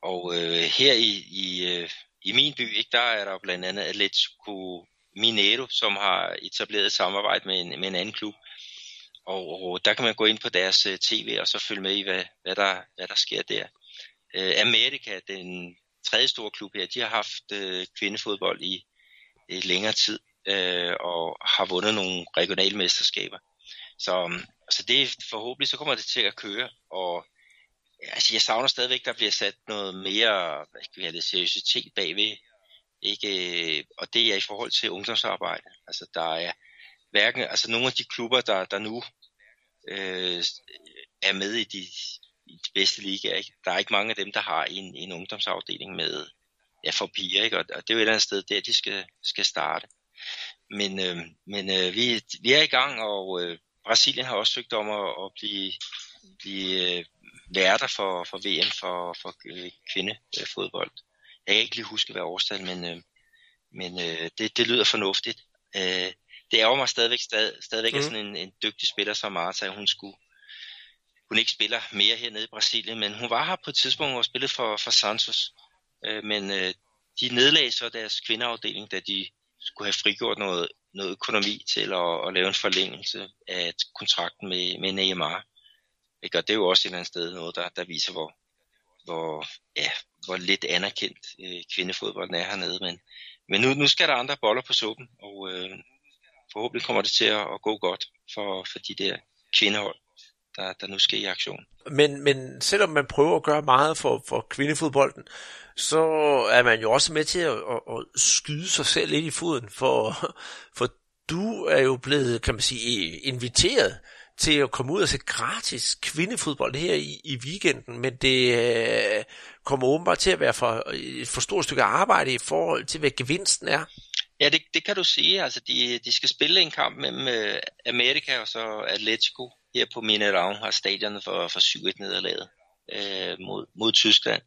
Speaker 3: og øh, her i, i, øh, i min by, ikke, der er der blandt andet Atletico Mineiro, som har etableret et samarbejde med en, med en anden klub, og, og der kan man gå ind på deres øh, uh, tv og så følge med i, hvad, hvad, der, hvad der sker der. Øh, uh, Amerika, den tredje store klub her, de har haft uh, kvindefodbold i i længere tid uh, og har vundet nogle regionale mesterskaber. Så, så det forhåbentlig så kommer det til at køre, og altså, jeg savner stadigvæk, der bliver sat noget mere hvad skal vi have det, seriøsitet bagved. Ikke, og det er i forhold til ungdomsarbejde. Altså der er hverken, altså nogle af de klubber, der, der nu øh, er med i de, i de bedste ligaer. Ikke? Der er ikke mange af dem, der har en, en ungdomsafdeling med ja, for piger, ikke? Og, og det er jo et eller andet sted, der de skal, skal starte. Men, øh, men øh, vi, vi er i gang, og øh, Brasilien har også søgt om at, at blive, blive øh, værter for, for VM for, for øh, kvindefodbold. Jeg kan ikke lige huske, hvad årstal, men, øh, men øh, det, det lyder fornuftigt. Øh, det ærger mig stadigvæk, stad, stadigvæk mm. sådan en, en dygtig spiller som Marta, hun skulle hun ikke spiller mere hernede i Brasilien, men hun var her på et tidspunkt og spillede for, for Santos. Øh, men øh, de nedlagde så deres kvindeafdeling, da de skulle have frigjort noget, noget økonomi til at, at lave en forlængelse af kontrakten med, med Neymar. Ikke? Og det er jo også et eller andet sted noget, der, der viser, hvor, hvor, ja, hvor lidt anerkendt øh, kvindefodbolden er hernede. Men, men nu, nu skal der andre boller på suppen, og øh, forhåbentlig kommer det til at, at gå godt for, for de der kvindehold, der, der nu skal i aktion.
Speaker 2: Men, men selvom man prøver at gøre meget for, for kvindefodbolden, så er man jo også med til at, at, at skyde sig selv ind i foden, for, for du er jo blevet, kan man sige, inviteret til at komme ud og se gratis kvindefodbold her i, i weekenden, men det øh, kommer åbenbart til at være for et for stort stykke arbejde i forhold til, hvad gevinsten er.
Speaker 3: Ja, det, det kan du sige. Altså, de, de skal spille en kamp mellem øh, Amerika og så Atletico her på Mineirão, har stadionet for, for 7-1 nederlaget øh, mod, mod Tyskland.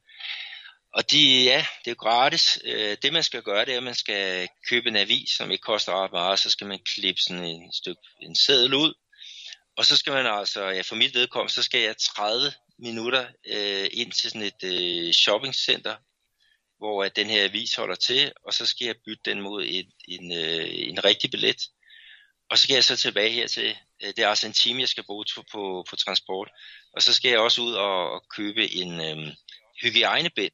Speaker 3: Og de, ja, det er gratis. Øh, det man skal gøre, det er, at man skal købe en avis, som ikke koster ret meget, så skal man klippe sådan en stykke en seddel ud, og så skal man altså, ja, for mit vedkommende, så skal jeg 30 minutter øh, ind til sådan et øh, shoppingcenter, hvor at den her avis holder til, og så skal jeg bytte den mod et, en, øh, en rigtig billet. Og så skal jeg så tilbage her til, øh, det er altså en time, jeg skal bruge på, på, på transport. Og så skal jeg også ud og, og købe en øh, hygiejnebind,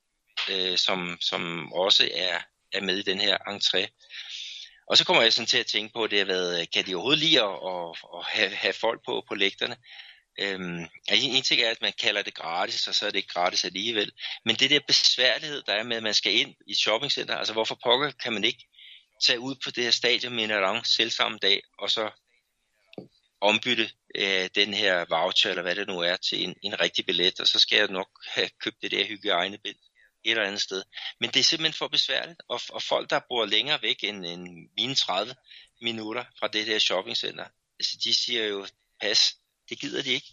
Speaker 3: øh, som, som også er, er med i den her entré. Og så kommer jeg sådan til at tænke på, det har været, øh, kan de overhovedet lide at, at, at have, have folk på, på lægterne? Øhm, en, en ting er, at man kalder det gratis, og så er det ikke gratis alligevel. Men det der besværlighed, der er med, at man skal ind i et shoppingcenter, altså hvorfor pokker kan man ikke tage ud på det her stadion med en selv samme dag, og så ombytte øh, den her voucher, eller hvad det nu er, til en, en rigtig billet, og så skal jeg nok have købt det der hygiejnebind et eller andet sted. Men det er simpelthen for besværligt, og, og folk, der bor længere væk end, end mine 30 minutter fra det der shoppingcenter, altså, de siger jo, pas, det gider de ikke.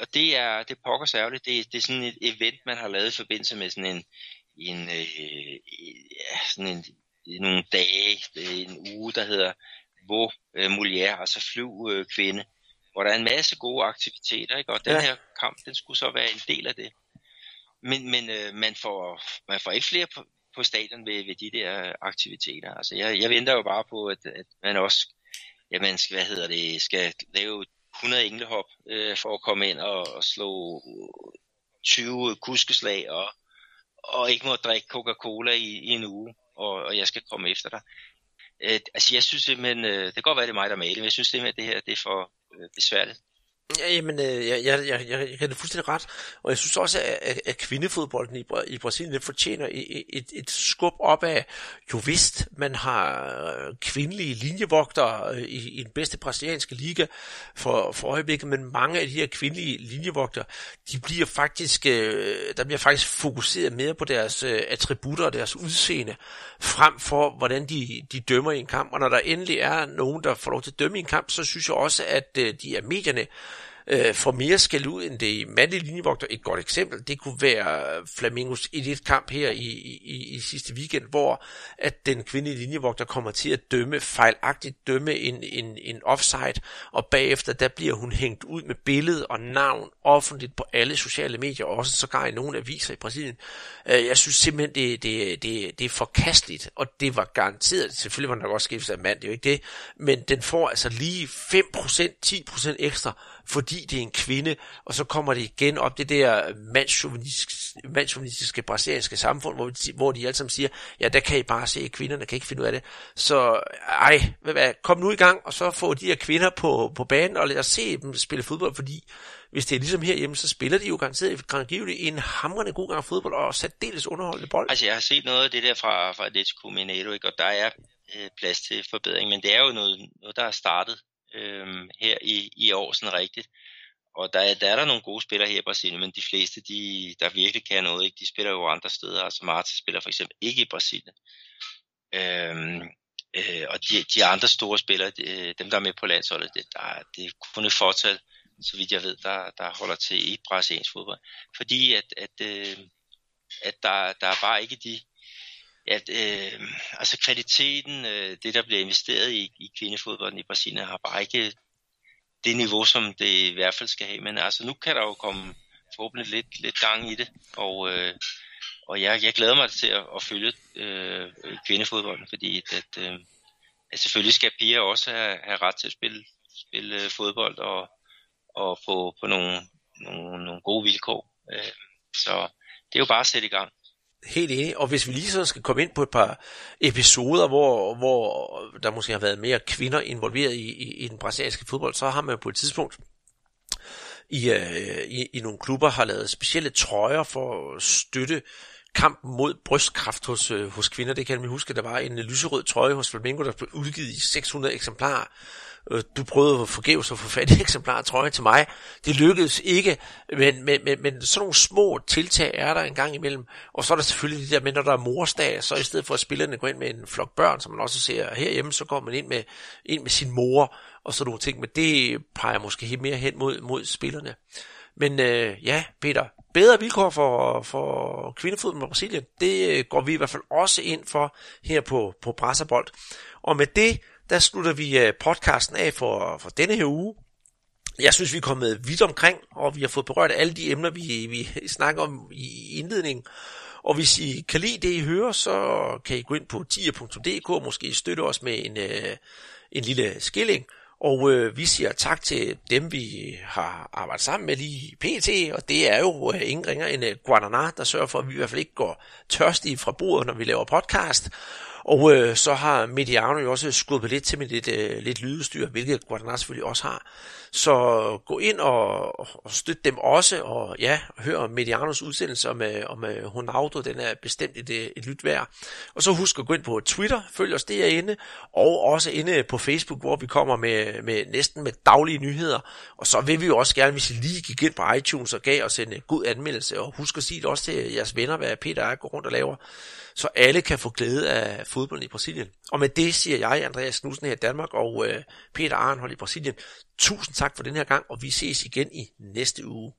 Speaker 3: Og det er, det er pokker særligt. Det, det er sådan et event, man har lavet i forbindelse med sådan en, en, øh, ja, sådan en, nogle dage, en uge, der hedder Hvor øh, Molière, altså flyv øh, kvinde, hvor der er en masse gode aktiviteter, ikke? og den ja. her kamp, den skulle så være en del af det. Men, men øh, man, får, man får ikke flere på, på stadion ved, ved de der aktiviteter. Altså, jeg, jeg venter jo bare på, at, at man også jamen, skal, hvad hedder det, skal lave 100 englehop øh, for at komme ind og, og slå 20 kuskeslag og, og ikke må drikke Coca-Cola i, i en uge, og, og jeg skal komme efter dig. Øh, altså jeg synes simpelthen, øh, det kan godt være, det er mig, der maler, men jeg synes simpelthen, at det her det er for øh, besværligt.
Speaker 2: Ja, jamen, øh, jeg, jeg, jeg, jeg, jeg kan det fuldstændig ret, og jeg synes også, at, at kvindefodbolden i, i Brasilien det fortjener et, et, et skub op af, jo vist, man har øh, kvindelige linjevogtere øh, i, i den bedste brasilianske liga for, for øjeblikket, men mange af de her kvindelige linjevogtere, de bliver faktisk, øh, der bliver faktisk fokuseret mere på deres attributter og deres udseende, frem for hvordan de, de dømmer i en kamp, og når der endelig er nogen, der får lov til at dømme i en kamp, så synes jeg også, at de er medierne, øh, får mere skæld ud end det mandlige linjevogter. Et godt eksempel, det kunne være Flamingos i et kamp her i, i, i sidste weekend, hvor at den kvindelige linjevogter kommer til at dømme, fejlagtigt dømme en, en, en offside, og bagefter der bliver hun hængt ud med billede og navn offentligt på alle sociale medier, og også sågar i nogle aviser i Brasilien. Øh, jeg synes simpelthen, det, det, det, det er forkasteligt, og det var garanteret, selvfølgelig var der også skiftet af mand, det er jo ikke det, men den får altså lige 5%, 10% ekstra fordi det er en kvinde, og så kommer det igen op det der mandsjuvenistiske brasilianske samfund, hvor, de, hvor de alle sammen siger, ja, der kan I bare se, kvinderne kan ikke finde ud af det. Så ej, hvad, kom nu i gang, og så få de her kvinder på, på banen, og lad os se dem spille fodbold, fordi hvis det er ligesom herhjemme, så spiller de jo garanteret grangivligt en hamrende god gang fodbold, og særdeles underholdende bold.
Speaker 3: Altså, jeg har set noget af det der fra, fra Atletico Mineiro, ikke? og der er øh, plads til forbedring, men det er jo noget, noget der er startet øh, her i, i år sådan rigtigt. Og der, der er der nogle gode spillere her i Brasilien, men de fleste, de, der virkelig kan noget, ikke? de spiller jo andre steder. Altså Marta spiller for eksempel ikke i Brasilien. Øhm, øh, og de, de andre store spillere, de, øh, dem der er med på landsholdet, det, der, det er kun et fortal så vidt jeg ved, der, der holder til i brasiliansk fodbold. Fordi at, at, øh, at der, der er bare ikke de, at øh, altså kvaliteten, øh, det der bliver investeret i, i kvindefodbolden i Brasilien, har bare ikke det niveau, som det i hvert fald skal have. Men altså nu kan der jo komme forhåbentlig lidt, lidt gang i det, og, øh, og jeg, jeg glæder mig til at, at følge øh, kvindefodbolden, fordi at, øh, at selvfølgelig skal piger også have, have ret til at spille, spille øh, fodbold og, og få på nogle, nogle, nogle gode vilkår. Øh, så det er jo bare at sætte i gang.
Speaker 2: Helt enig. Og hvis vi lige så skal komme ind på et par episoder, hvor, hvor der måske har været mere kvinder involveret i, i, i den brasilianske fodbold, så har man på et tidspunkt i, øh, i, i nogle klubber har lavet specielle trøjer for at støtte kampen mod brystkræft hos, øh, hos kvinder. Det kan man huske, der var en lyserød trøje hos Flamengo, der blev udgivet i 600 eksemplarer. Øh, du prøvede at forgæves at få fat i eksemplar trøje til mig. Det lykkedes ikke, men, men, men, men sådan nogle små tiltag er der en gang imellem. Og så er der selvfølgelig det der med, når der er morsdag, så i stedet for at spillerne går ind med en flok børn, som man også ser herhjemme, så går man ind med, ind med sin mor og sådan nogle ting. Men det peger måske helt mere hen mod, mod spillerne. Men øh, ja, Peter, bedre vilkår for, for kvindefodbold i Brasilien, det øh, går vi i hvert fald også ind for her på, på Brasserbold. Og med det, der slutter vi øh, podcasten af for, for denne her uge. Jeg synes, vi er kommet vidt omkring, og vi har fået berørt alle de emner, vi, vi snakker om i indledningen. Og hvis I kan lide det, I hører, så kan I gå ind på tier.dk og måske støtte os med en, øh, en lille skilling. Og øh, vi siger tak til dem, vi har arbejdet sammen med lige pt. Og det er jo øh, ingen ringer end øh, Guadana, der sørger for, at vi i hvert fald ikke går tørstige fra bordet, når vi laver podcast. Og øh, så har Mediano jo også skubbet lidt til med lidt, øh, lidt lydestyr, hvilket Guadagnar selvfølgelig også har. Så gå ind og, og støt dem også, og ja, hør Medianos udsendelse om, øh, om øh, Ronaldo, den er bestemt et, øh, et lyt værd. Og så husk at gå ind på Twitter, følg os derinde, og også inde på Facebook, hvor vi kommer med, med næsten med daglige nyheder. Og så vil vi jo også gerne, hvis I lige gik ind på iTunes og gav os en øh, god anmeldelse, og husk at sige det også til jeres venner, hvad Peter er går rundt og laver så alle kan få glæde af fodbold i Brasilien. Og med det siger jeg, Andreas Knudsen her i Danmark, og øh, Peter Arnhold i Brasilien. Tusind tak for den her gang, og vi ses igen i næste uge.